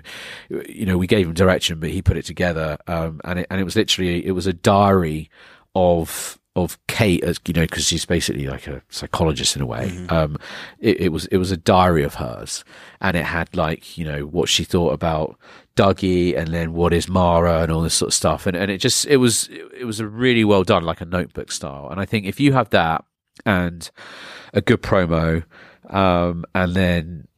you know, we gave him direction, but he put it together. Um, and it, and it was literally, it was a diary of, of Kate, as you know, because she's basically like a psychologist in a way. Um, it, it was it was a diary of hers, and it had like you know what she thought about Dougie, and then what is Mara, and all this sort of stuff. And and it just it was it was a really well done, like a notebook style. And I think if you have that and a good promo, um, and then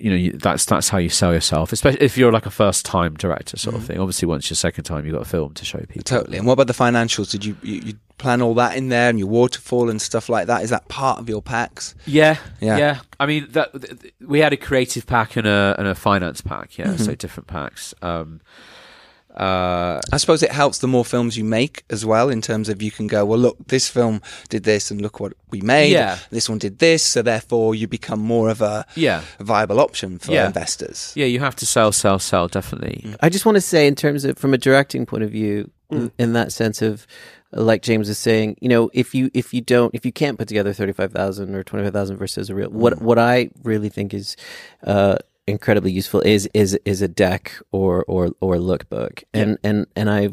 you know you, that's that's how you sell yourself, especially if you're like a first time director sort of thing. Obviously, once your second time, you've got a film to show people. Totally. And what about the financials? Did you, you, you plan all that in there and your waterfall and stuff like that? Is that part of your packs? Yeah, Yeah. yeah, I mean, that th- th- we had a creative pack and a and a finance pack. Yeah, so different packs. Um, uh, I suppose it helps the more films you make as well, in terms of you can go, well, look, this film did this, and look what we made. Yeah. This one did this, so therefore you become more of a yeah, viable option for Yeah. investors. yeah. You have to sell, sell, sell. Definitely. I just want to say, in terms of from a directing point of view, Mm. in, in that sense of, uh, like James is saying, you know, if you if you don't if you can't put together thirty five thousand or twenty five thousand versus a real, Mm. what what I really think is uh, incredibly useful is is is a deck or or or lookbook, and and and I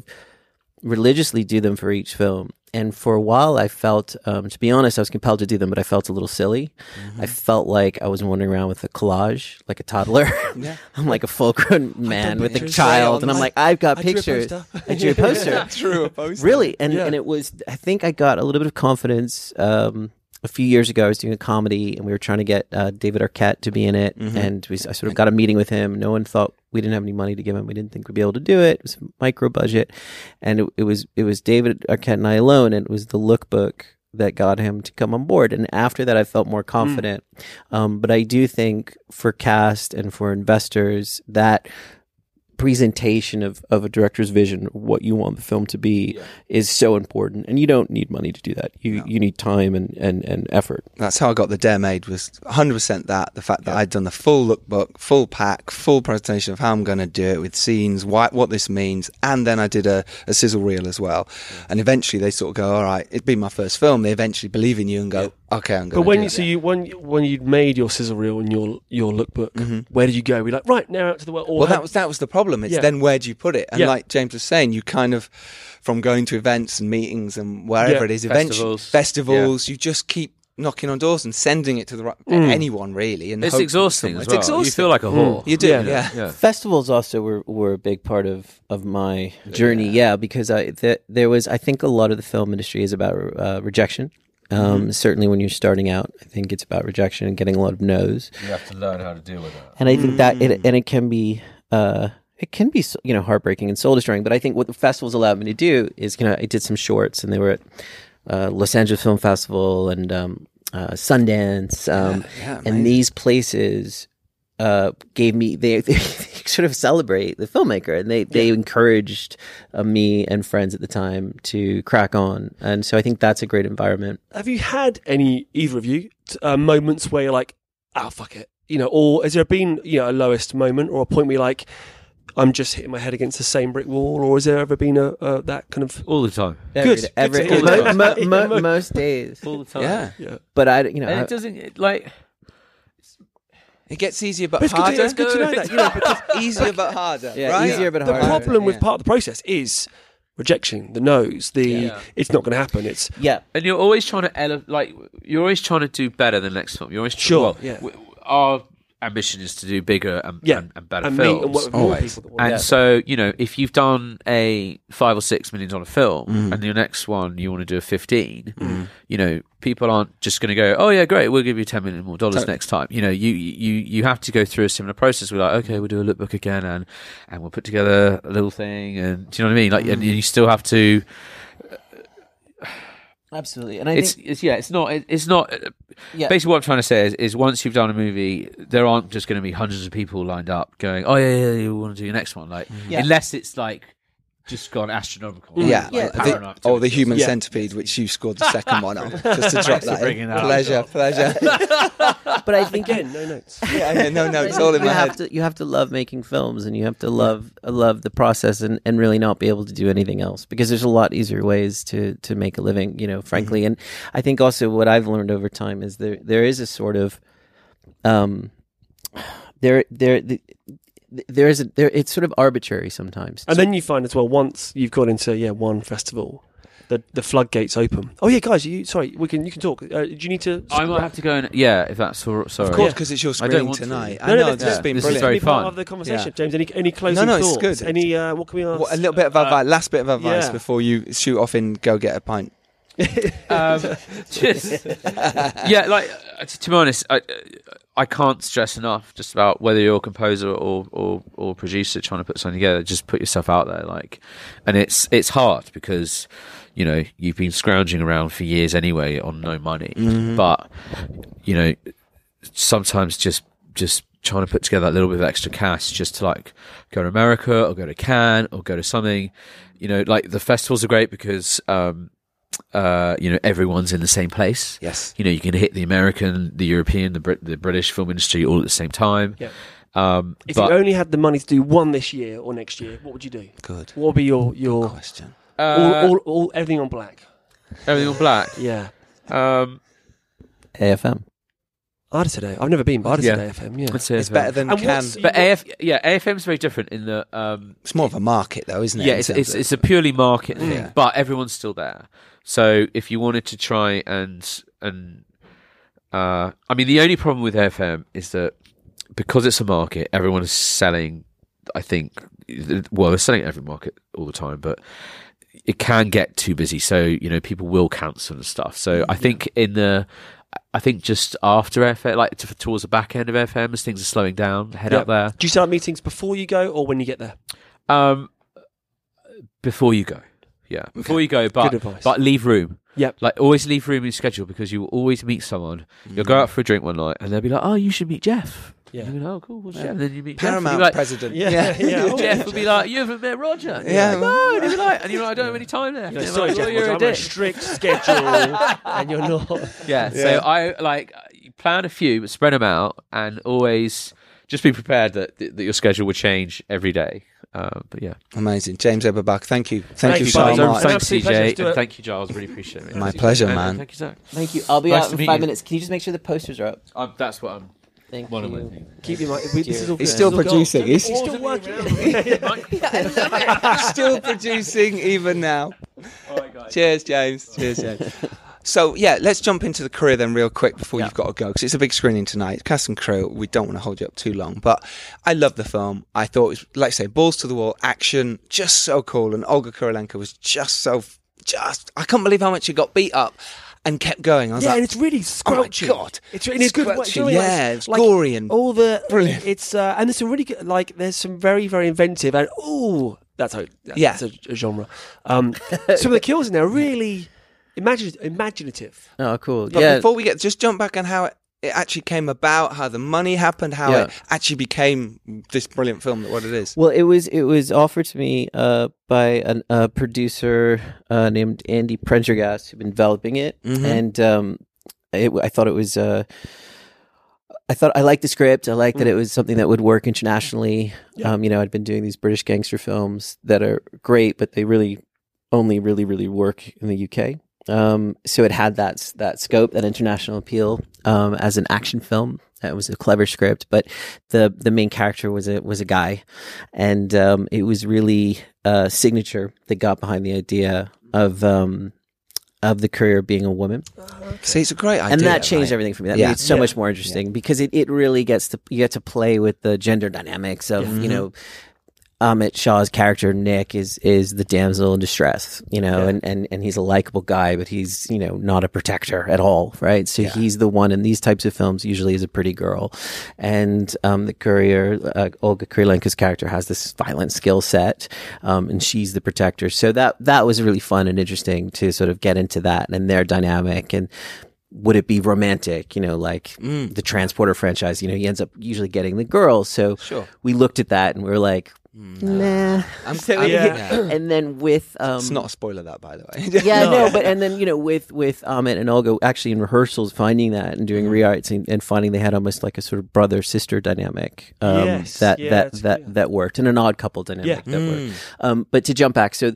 religiously do them for each film. And for a while, I felt, um, to be honest, I was compelled to do them, but I felt a little silly. Mm-hmm. I felt like I was wandering around with a collage, like a toddler. [LAUGHS] Yeah. [LAUGHS] I'm like a full grown man with a child, and I'm like, I've got I pictures. poster. I drew a poster. [LAUGHS] Through a poster. really, and Yeah. and it was. I think I got a little bit of confidence. Um, a few years ago, I was doing a comedy, and we were trying to get uh, David Arquette to be in it, Mm-hmm. and we, I sort of got a meeting with him. No one thought we didn't have any money to give him. We didn't think we'd be able to do it. It was a micro budget, and it, it was it was David Arquette and I alone, and it was the lookbook that got him to come on board. And after that, I felt more confident. Um, but I do think for cast and for investors that presentation of, of a director's vision, what you want the film to be, is so important. And you don't need money to do that. You you need time and, and, and effort. That's how I got the Dare Made was 100% that. The fact that I'd done the full lookbook, full pack, full presentation of how I'm going to do it with scenes, why, what this means. And then I did a, a sizzle reel as well. And eventually they sort of go, all right, it'd be my first film. They eventually believe in you and go, okay, I'm going But to when you so you when when you'd made your sizzle reel and your your lookbook, mm-hmm. where did you go? We're like right now out to the world. Or Well, had- that was that was the problem. It's Yeah. then where do you put it? And Yeah. like James was saying, you kind of from going to events and meetings and wherever Yeah. it is, eventually Festivals. festivals, you just keep knocking on doors and sending it to the right anyone really. And It's exhausting someone- as well. It's exhausting. You feel like a whore. You do, Yeah. yeah. Yeah. Festivals also were, were a big part of, of my journey. Yeah, because I th- there was I think a lot of the film industry is about uh, rejection. Um, Certainly, when you're starting out, I think it's about rejection and getting a lot of no's. You have to learn how to deal with that. and I think that it and it can be uh it can be you know heartbreaking and soul destroying. But I think what the festivals allowed me to do is you know I did some shorts and they were at uh, Los Angeles Film Festival and um, uh, Sundance, um, yeah, amazing. and these places uh, gave me they, [LAUGHS] they sort of celebrate the filmmaker and they they encouraged uh, me and friends at the time to crack on and so I think that's a great environment. have you had any either of you uh, moments where you're like, oh fuck it, you know, or has there been you know a lowest moment or a point where you're like, I'm just hitting my head against the same brick wall, or has there ever been a uh, that kind of All the time. Every, Good. every, Good to hear. mo- mo- [LAUGHS] mo- most days, All the time. Yeah. yeah but I you know And I- it doesn't it, like. It gets easier but, But it's good, harder. to, it's good to know that. You know, [LAUGHS] because easier but harder. Yeah, right? easier but harder. the harder. problem with part of the process is rejection, the no's, the Yeah. it's not going to happen. It's Yeah. And you're always trying to ele- like you're always trying to do better than the next time. You're always Sure, Well, yeah. w- our ambition is to do bigger and, yeah, and, and better and films. and work Always. people. That want And to- so, you know, if you've done a five or six million dollar film Mm-hmm. and your next one you want to do a 15, Mm. you know, people aren't just going to go, oh, yeah, great, we'll give you 10 million more dollars Totally. next time. You know, you, you, you have to go through a similar process. We're like, okay, we'll do a lookbook again and, and we'll put together a little thing. And do you know what I mean? Like, Mm. and you still have to, Absolutely. And I it's, think it's, yeah, it's not, it, it's not, uh, yeah. basically what I'm trying to say is, is once you've done a movie, there aren't just going to be hundreds of people lined up going, oh yeah, yeah, yeah we want to do your next one, like Yeah. unless it's like just gone astronomical. Yeah, like, Yeah. like the- Paranormal or the Human Yeah. Centipede, which you scored the second one on. Just to drop [LAUGHS] that in. that up. Pleasure, pleasure. [LAUGHS] but I think again, no notes. [LAUGHS] yeah, yeah, no, no, it's all in you my have head. to you have to love making films and you have to love love the process and, and really not be able to do anything else because there's a lot easier ways to to make a living you know frankly Mm-hmm. and I think also what I've learned over time is there there is a sort of um there there the, there is a, there it's sort of arbitrary sometimes And then you find as well once you've got into yeah one festival, the the floodgates open. Oh yeah, guys, you sorry, we can you can talk. Uh, do you need to? I might have to go and yeah, if that's all, sorry. Of course, Yeah. because it's your I don't screening want to. tonight. No, I no, know, that's- this has yeah, been this is brilliant. very be part fun. of the conversation, Yeah. James. Any any closing no, it's thoughts? good. Any uh, what can we ask? What, a little bit of advice, last bit of advice yeah. before you shoot off and go get a pint. Um, just [LAUGHS] yeah, like uh, to, be honest, I I can't stress enough just about whether you're a composer or or or producer trying to put something together. Just put yourself out there, like, and it's it's hard because you know you've been scrounging around for years anyway on no money, but you know sometimes just just trying to put together a little bit of extra cash just to like go to America or go to Cannes or go to something. You know, like the festivals are great because um, uh, you know everyone's in the same place. Yes. You know, you Cannes hit the American, the European, the Brit- the British film industry all at the same time. Yeah. Um, If but you only had the money to do one this year or next year, what would you do? Good What would be your your question. uh, all, all, all everything on black? everything on black. [LAUGHS] Yeah, Um, AFM I'd say I've never been, but I'd Yeah. say FM. Yeah, let's say It's AFM. better than And can. But AF, yeah, AFM is very different in that. Um, It's more of a market, though, isn't it? yeah, it's it's, it's a purely market thing, Yeah. but everyone's still there. So if you wanted to try and and uh, I mean, the only problem with FM is that because it's a market, everyone is selling. I think, well, they're selling at every market all the time, but it can get too busy. So you know, people will cancel and stuff. So I think in the I think just after FM, like towards the back end of FM, as things are slowing down, head Yeah. out there. Do you start meetings before you go or when you get there? Um, before you go, yeah, before you go, but Good advice. but leave room. Yep. Like always leave room in your schedule because you will always meet someone. You'll Mm. go out for a drink one night and they'll be like, "Oh, you should meet Jeff." Yeah. And you're like, "Oh, cool, what's Yeah. Jeff?" And then you meet Paramount Jeff. And you're like, president. [LAUGHS] Yeah, yeah. Jeff will be like, "You haven't met Roger." And you're Yeah. no, and he'll be like, and you're like, "I don't have any time left." You know, And you're sorry, like, Jeff, "Well, you're I'm a on a dick." strict schedule, [LAUGHS] and you're not. Yeah. Yeah. So I like you plan a few, but spread them out, and always just be prepared that that your schedule will change every day. Uh, but yeah, Amazing. James Edward Barker, thank you. Thank, Thank you you, so guys. much. Thanks, absolute pleasure. Let's CJ, and thank you, Giles. Really appreciate it. My pleasure, man. and Thank you, Zach. thank you I'll be Nice out in five you. minutes can you just make sure the posters are up Um, that's what I'm. thank One of you my. Keep your mind. This is all He's still This producing. [LAUGHS] He's- He's still working. Still producing even now. Cheers, James. Cheers, James. So yeah, let's jump into the Courier then real quick before you've got to go because it's a big screening tonight. Cast and crew. We don't want to hold you up too long, but I love the film. I thought it was like I say, balls to the wall, action, just so cool. And Olga Kurylenko was just so, just I couldn't believe how much she got beat up and kept going. I was Yeah, like, and it's really oh my god, It's a good way. You know what I mean? yeah, it's like gory and all the Brilliant. It's uh, and there's some really good. Like there's some very very inventive and oh that's a that's Yeah. a, a genre. Um, [LAUGHS] some of the kills in there are really imagine, imaginative. oh cool But yeah before we get, just jump back on how it, it actually came about, how the money happened, how Yeah. it actually became this brilliant film that what it is. Well, it was it was offered to me uh, by an, a producer uh, named Andy Prendergast who'd been developing it, Mhm. and um, it, I thought it was. Uh, I thought I liked the script. I liked that it was something that would work internationally. Yeah. Um, you know, I'd been doing these British gangster films that are great, but they really only really really work in the UK. Um, so it had that that scope, that international appeal um, as an action film. It was a clever script, but the the main character was a was a guy, and um, it was really a signature that got behind the idea of um, of the courier being a woman, See, it's a great idea. and that changed right? everything for me. That Yeah. made it so Yeah. much more interesting because it, it really gets to you get to play with the gender dynamics of Mm-hmm. you know. Amit Shah's character Nick is is the damsel in distress, you know, Yeah. and, and and he's a likable guy, but he's you know not a protector at all, right? So he's the one in these types of films usually is a pretty girl, and um, the courier uh, Olga Kurylenko's character has this violent skill set, um, and she's the protector. So that that was really fun and interesting to sort of get into that and their dynamic and would it be romantic? You know, like the Transporter franchise. You know, he ends up usually getting the girl. So Sure. we looked at that and we were like, nah. I'm, [LAUGHS] So I'm- yeah. yeah. [CLEARS THROAT] And then with um, It's not a spoiler, that by the way. yeah, [LAUGHS] no, but and then you know with with Amit and Olga actually in rehearsals finding that and Mm-hmm. doing re-arts and, and finding they had almost like a sort of brother sister dynamic um, Yes, that yeah, that that clear. that worked and an odd couple dynamic Yeah. Mm. that worked. Um, but to jump back, so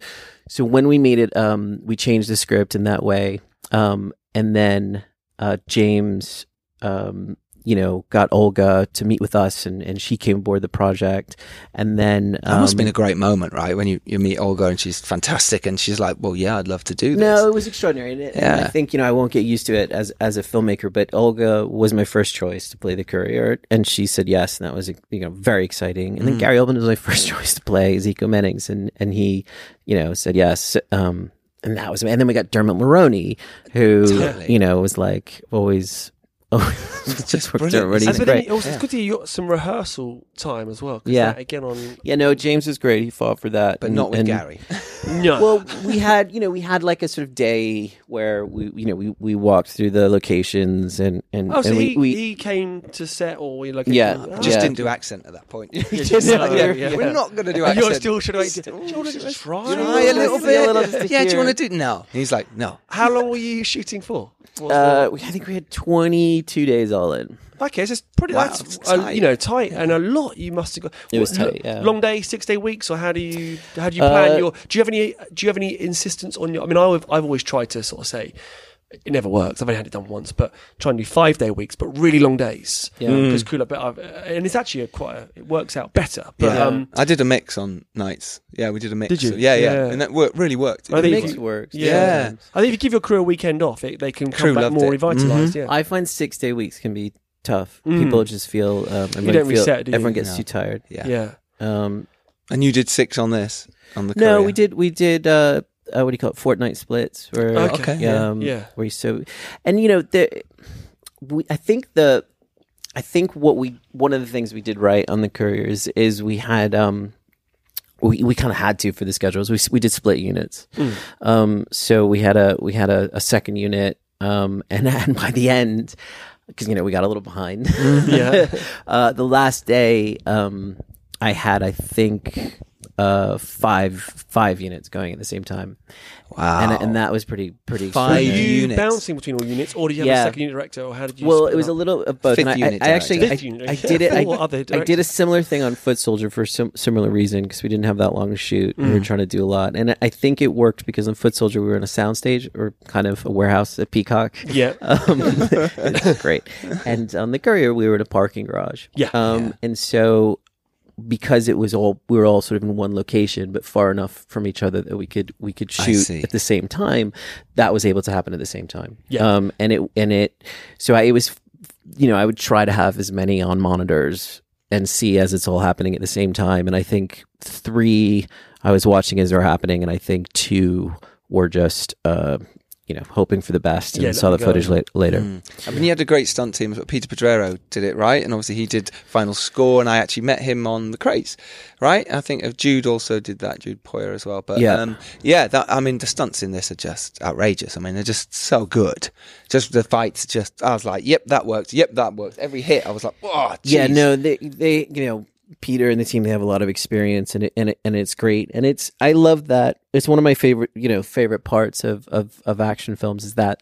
so when we made it, um, we changed the script in that way, um, and then uh, James. Um, you know, got Olga to meet with us, and, and she came aboard the project, and then um, That must have been a great moment, right? When you, you meet Olga and she's fantastic, and she's like, "Well, yeah, I'd love to do this." No, it was extraordinary. And, it- and I think, you know, I won't get used to it as as a filmmaker, but Olga was my first choice to play the courier, and she said yes, and that was you know very exciting. And then Mm. Gary Oldman was my [LAUGHS] first choice to play Ezekiel Mannings, and and he, you know, said yes. Um, and that was, and then we got Dermot Mulroney, who Totally. you know was like always. [LAUGHS] Oh, just worked brilliant. Dermot. And then great. it also, it's good to hear you got some rehearsal time as well. 'cause Yeah. that, again on Yeah, no, James was great. He fought for that, but and- not with and- Gary. [LAUGHS] no. well, we had, you know, we had like a sort of day where we, you know, we, we walked through the locations and and, oh, so and he, we he came to set or we like Yeah, Oh, just Yeah. didn't do accent at that point. [LAUGHS] Just just no, yeah, yeah. We're not going to do accent. you're still trying to make- Do you wanna try? Try a little bit. a little just to yeah, do you want to do no? He's like, no. How long were you shooting for? Uh, I think we had twenty two days all in. the- okay, so it's pretty. Wow, that's it's uh, tight. you know tight and a lot. You must have got. It was what, tight, yeah. Long day, six day weeks, or how do you how do you plan Uh, your? Do you have any? Do you have any insistence on your? I mean, I've I've always tried to sort of say. It never works. I've only had it done once, but try and do five day weeks, but really long days. Yeah. because cool. But I've, and it's actually a quite. A, it works out better. But Yeah. um, I did a mix on nights. Yeah, we did a mix. Did you? Yeah, yeah, Yeah. and that worked, really worked. I The think mix you- works. yeah. I think if you give your crew a weekend off, it, they can Crew come back more it. revitalized. Yeah, I find six day weeks can be tough. Mm. People just feel um, everyone don't feel- reset, do you? everyone gets No. too tired. yeah. yeah. Um, And you did six on this on the. no, Courier. we did we did uh, uh, what do you call it? Fortnight splits. Where Okay. Okay. um, Yeah. where you so and you know the we I think the I think what we one of the things we did right on the couriers is we had um we we kind of had to for the schedules we we did split units Mm. um so we had a we had a, a second unit um [LAUGHS] and and by the end because you know we got a little behind Yeah. [LAUGHS] uh the last day um I had I think uh five five units going at the same time Wow. and and that was pretty pretty Five Were extraordinary. you units. bouncing between all units, or did you have Yeah. a second unit director, or how did you? Well, it was a little of both. Fifth and I, unit I, I actually, director. I, unit, I did it. I, other I did a similar thing on Foot Soldier for some similar reason because we didn't have that long to shoot. and We were Mm. trying to do a lot, and I think it worked because on Foot Soldier we were in a soundstage or kind of a warehouse at Peacock. Yeah. [LAUGHS] Um, [LAUGHS] it's great. And on the Courier, we were in a parking garage. Yeah. Um, Yeah. And so, because it was all, we were all sort of in one location, but far enough from each other that we could we could shoot at the same time. That was able to happen at the same time. Yeah. Um, and it and it, so I, it was, you know, I would try to have as many on monitors and see as it's all happening at the same time. And I think three I was watching as they're happening, and I think two were just. Uh, you know, hoping for the best, and Yeah, saw the go. footage la- later. Mm. I mean, you had a great stunt team. But Peter Pedrero did it, right? And obviously, he did final score, and I actually met him on the Krays, right? I think uh, Jude also did that, Jude Poyer as well. But Yeah. um, yeah, that, I mean, the stunts in this are just outrageous. I mean, they're just so good. Just the fights, just I was like, yep, that works. Yep, that works. Every hit, I was like, oh, Yeah, no, they they you know Peter and the team they have a lot of experience and it and it, and it's great. And it's I love that. It's one of my favorite you know favorite parts of of of action films is that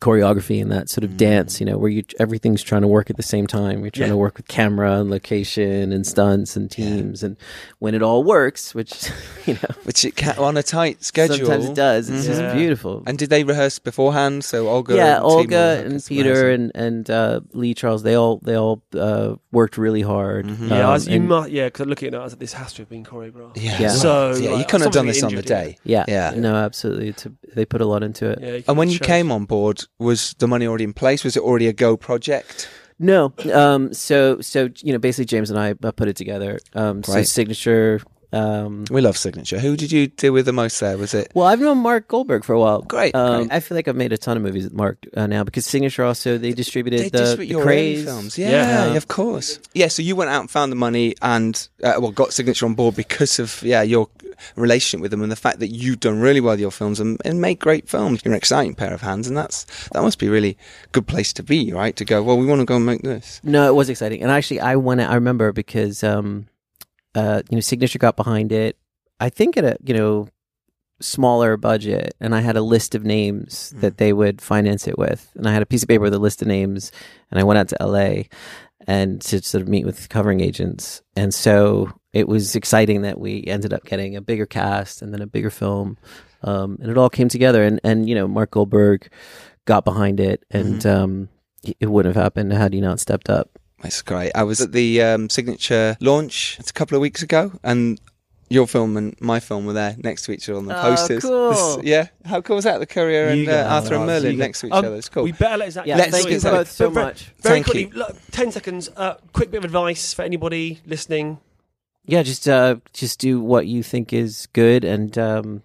choreography and that sort of dance, you know, where you everything's trying to work at the same time. You're trying Yeah. to work with camera and location and stunts and teams, and when it all works, which [LAUGHS] you know Which it can, on a tight schedule. sometimes it does, it's Yeah. just beautiful. And did they rehearse beforehand? So Olga, yeah, and Olga Timur, and Peter and and uh, Lee Charles, they all they all uh, worked really hard. Mhm. Yeah, Um, was, you and- must, yeah, because looking at it, I was like, this has to have been choreographed. yeah, Yeah. So, yeah, you couldn't have done someone's this on the day. yeah, Yeah. no, absolutely. It's a, they put a lot into it. Yeah, And when you came on board, was the money already in place? Was it already a go project? No, um, so so you know, basically James and I uh, put it together. Um, so signature. Um, We love Signature. Who did you deal with the most there? Was it? well, I've known Mark Goldberg for a while. Great, Um, great. I feel like I've made a ton of movies with Mark uh, now because Signature also they distributed They the, distribute the Krays films. Yeah, Yeah. yeah, of course. Yeah, so you went out and found the money and uh, well got Signature on board because of yeah your relationship with them and the fact that you've done really well with your films and, and make great films. You're an exciting pair of hands, and that's that must be a really good place to be, right? To go. Well, we want to go and make this. No, it was exciting, and actually, I went. I remember because um, uh, you know, Signature got behind it. I think at a you know smaller budget, and I had a list of names Mm. that they would finance it with, and I had a piece of paper with a list of names, and I went out to L.A. and to sort of meet with covering agents, and so it was exciting that we ended up getting a bigger cast and then a bigger film, um, and it all came together, and and you know, Mark Goldberg got behind it, and Mm-hmm. um, it- it wouldn't have happened had he not stepped up. It's great. I was at the um, Signature launch a couple of weeks ago, and your film and my film were there next to each other on the Oh, posters. cool. This- yeah, how cool was that? The Courier and uh, Arthur and Merlin next to each Um, other. It's cool. We better let Zach. Yeah, Let's thank get you Zach- both so very- much. Very Thank quickly, you. look, ten seconds. Uh, quick bit of advice for anybody listening. Yeah, just uh, just do what you think is good, and um,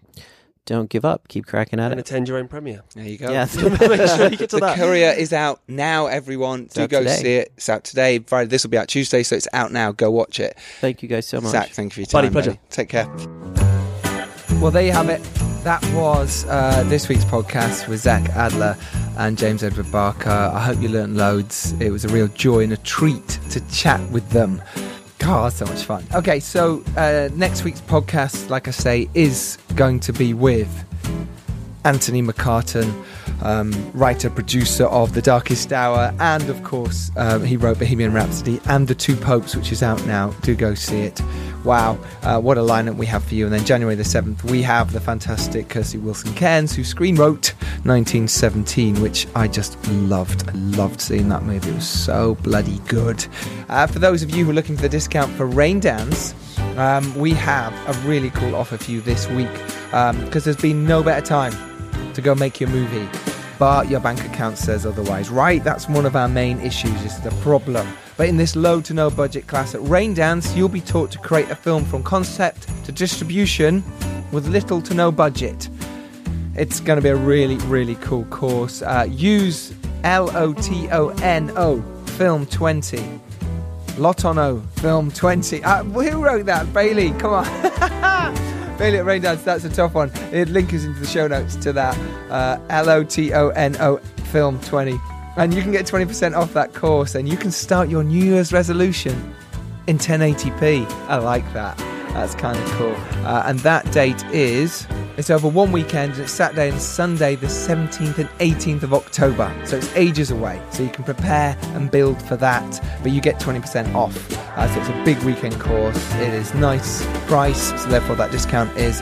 don't give up. Keep cracking at and it. attend your own premiere. There you go. Yeah, [LAUGHS] Make sure you get to the that. Courier is out now, everyone. Do out go today. see it. It's out today. Friday. This will be out Tuesday, so it's out now. Go watch it. thank you guys so much. Zach, thank you for your Buddy, time. pleasure. buddy. Take care. Well, there you have it. That was uh, this week's podcast with Zach Adler and James Edward Barker. I hope you learned loads. It was a real joy and a treat to chat with them. God, so much fun. Okay, so uh, next week's podcast, like I say, is going to be with Anthony McCarten, um, writer, producer of The Darkest Hour, and of course, um, he wrote Bohemian Rhapsody and The Two Popes, which is out now. Do go see it. Wow, uh, what a lineup we have for you. And then January the 7th, we have the fantastic Krysty Wilson Cairns, who screen wrote 1917, which I just loved. I loved seeing that movie. It was so bloody good. Uh, for those of you who are looking for the discount for Raindance, um, we have a really cool offer for you this week because there's been no better time to go make your movie but your bank account says otherwise right that's one of our main issues is the problem but in this low to no budget class at Raindance you'll be taught to create a film from concept to distribution with little to no budget it's going to be a really really cool course uh, use l-o-t-o-n-o film 20 Lotono Film 20. Uh, who wrote that? Bailey, come on. [LAUGHS] Bailey at Raindance, that's a tough one. The link is into the show notes to that. Uh, L O T O N O Film 20. And you can get 20% off that course and you can start your New Year's resolution in 1080p. I like that. That's kind of cool. Uh, and that date is, it's over one weekend and it's Saturday and Sunday, the 17th and 18th of October. So it's ages away. So you can prepare and build for that, but you get 20% off. Uh, so it's a big weekend course. It is nice price, so therefore that discount is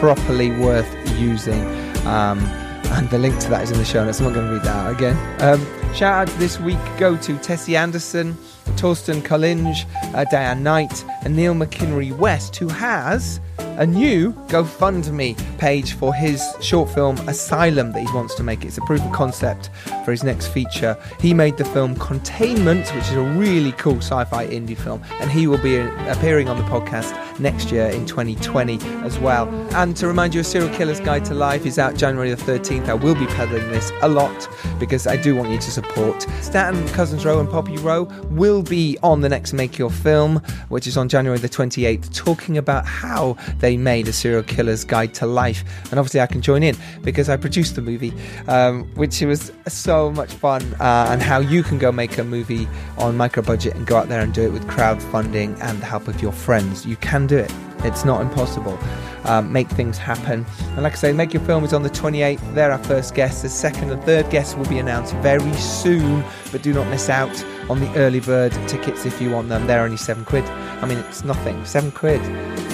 properly worth using. Um, [LAUGHS] and the link to that is in the show notes. I'm not going to read that out again. Um, shout out this week go to Tessie Anderson, Torsten Collinge, uh, Diane Knight, and Neil McKinnery West, who has a new GoFundMe page for his short film Asylum that he wants to make. It's a proof of concept for his next feature. He made the film Containment, which is a really cool sci fi indie film, and he will be appearing on the podcast next year in 2020 as well. And to remind you, A Serial Killer's Guide to Life is out January the 13th. I will be peddling this a lot because I do want you to support. Staten Cousins Roe and Poppy Roe will be on the next Make Your Film, which is on January the 28th, talking about how they made A Serial Killer's Guide to Life. And obviously, I can join in because I produced the movie, um, which was so much fun, uh, and how you can go make a movie on micro budget and go out there and do it with crowdfunding and the help of your friends. You can do it. It's not impossible. Um, make things happen. And like I say, Make Your Film is on the 28th. They're our first guests. The second and third guests will be announced very soon, but do not miss out on the early bird tickets if you want them. They're only seven quid. I mean, it's nothing. Seven quid.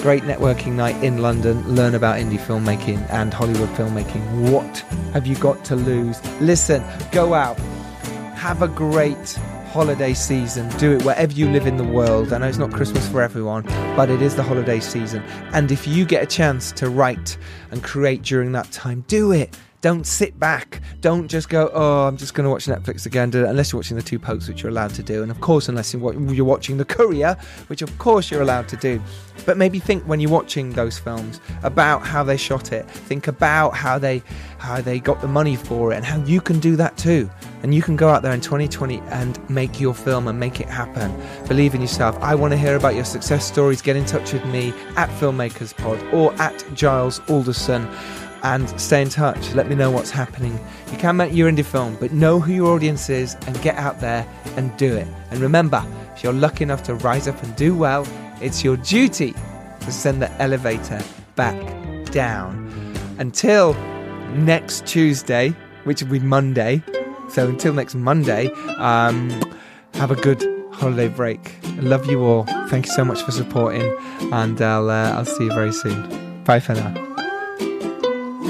Great networking night in London. Learn about indie filmmaking and Hollywood filmmaking. What have you got to lose? Listen, go out. Have a great holiday season. Do it wherever you live in the world. I know it's not Christmas for everyone, but it is the holiday season. And if you get a chance to write and create during that time, do it. Don't sit back. Don't just go, oh, I'm just going to watch Netflix again, unless you're watching the two popes, which you're allowed to do. And of course, unless you're watching The Courier, which of course you're allowed to do. But maybe think when you're watching those films about how they shot it. Think about how they how they got the money for it and how you can do that too. And you can go out there in 2020 and make your film and make it happen. Believe in yourself. I want to hear about your success stories. Get in touch with me at FilmmakersPod or at Giles Alderson and stay in touch. Let me know what's happening. You can make your indie film, but know who your audience is and get out there and do it. And remember, if you're lucky enough to rise up and do well, it's your duty to send the elevator back down. Until next Tuesday, which will be Monday. So until next Monday, um, have a good holiday break. I love you all. Thank you so much for supporting, and I'll uh, I'll see you very soon. Bye for now.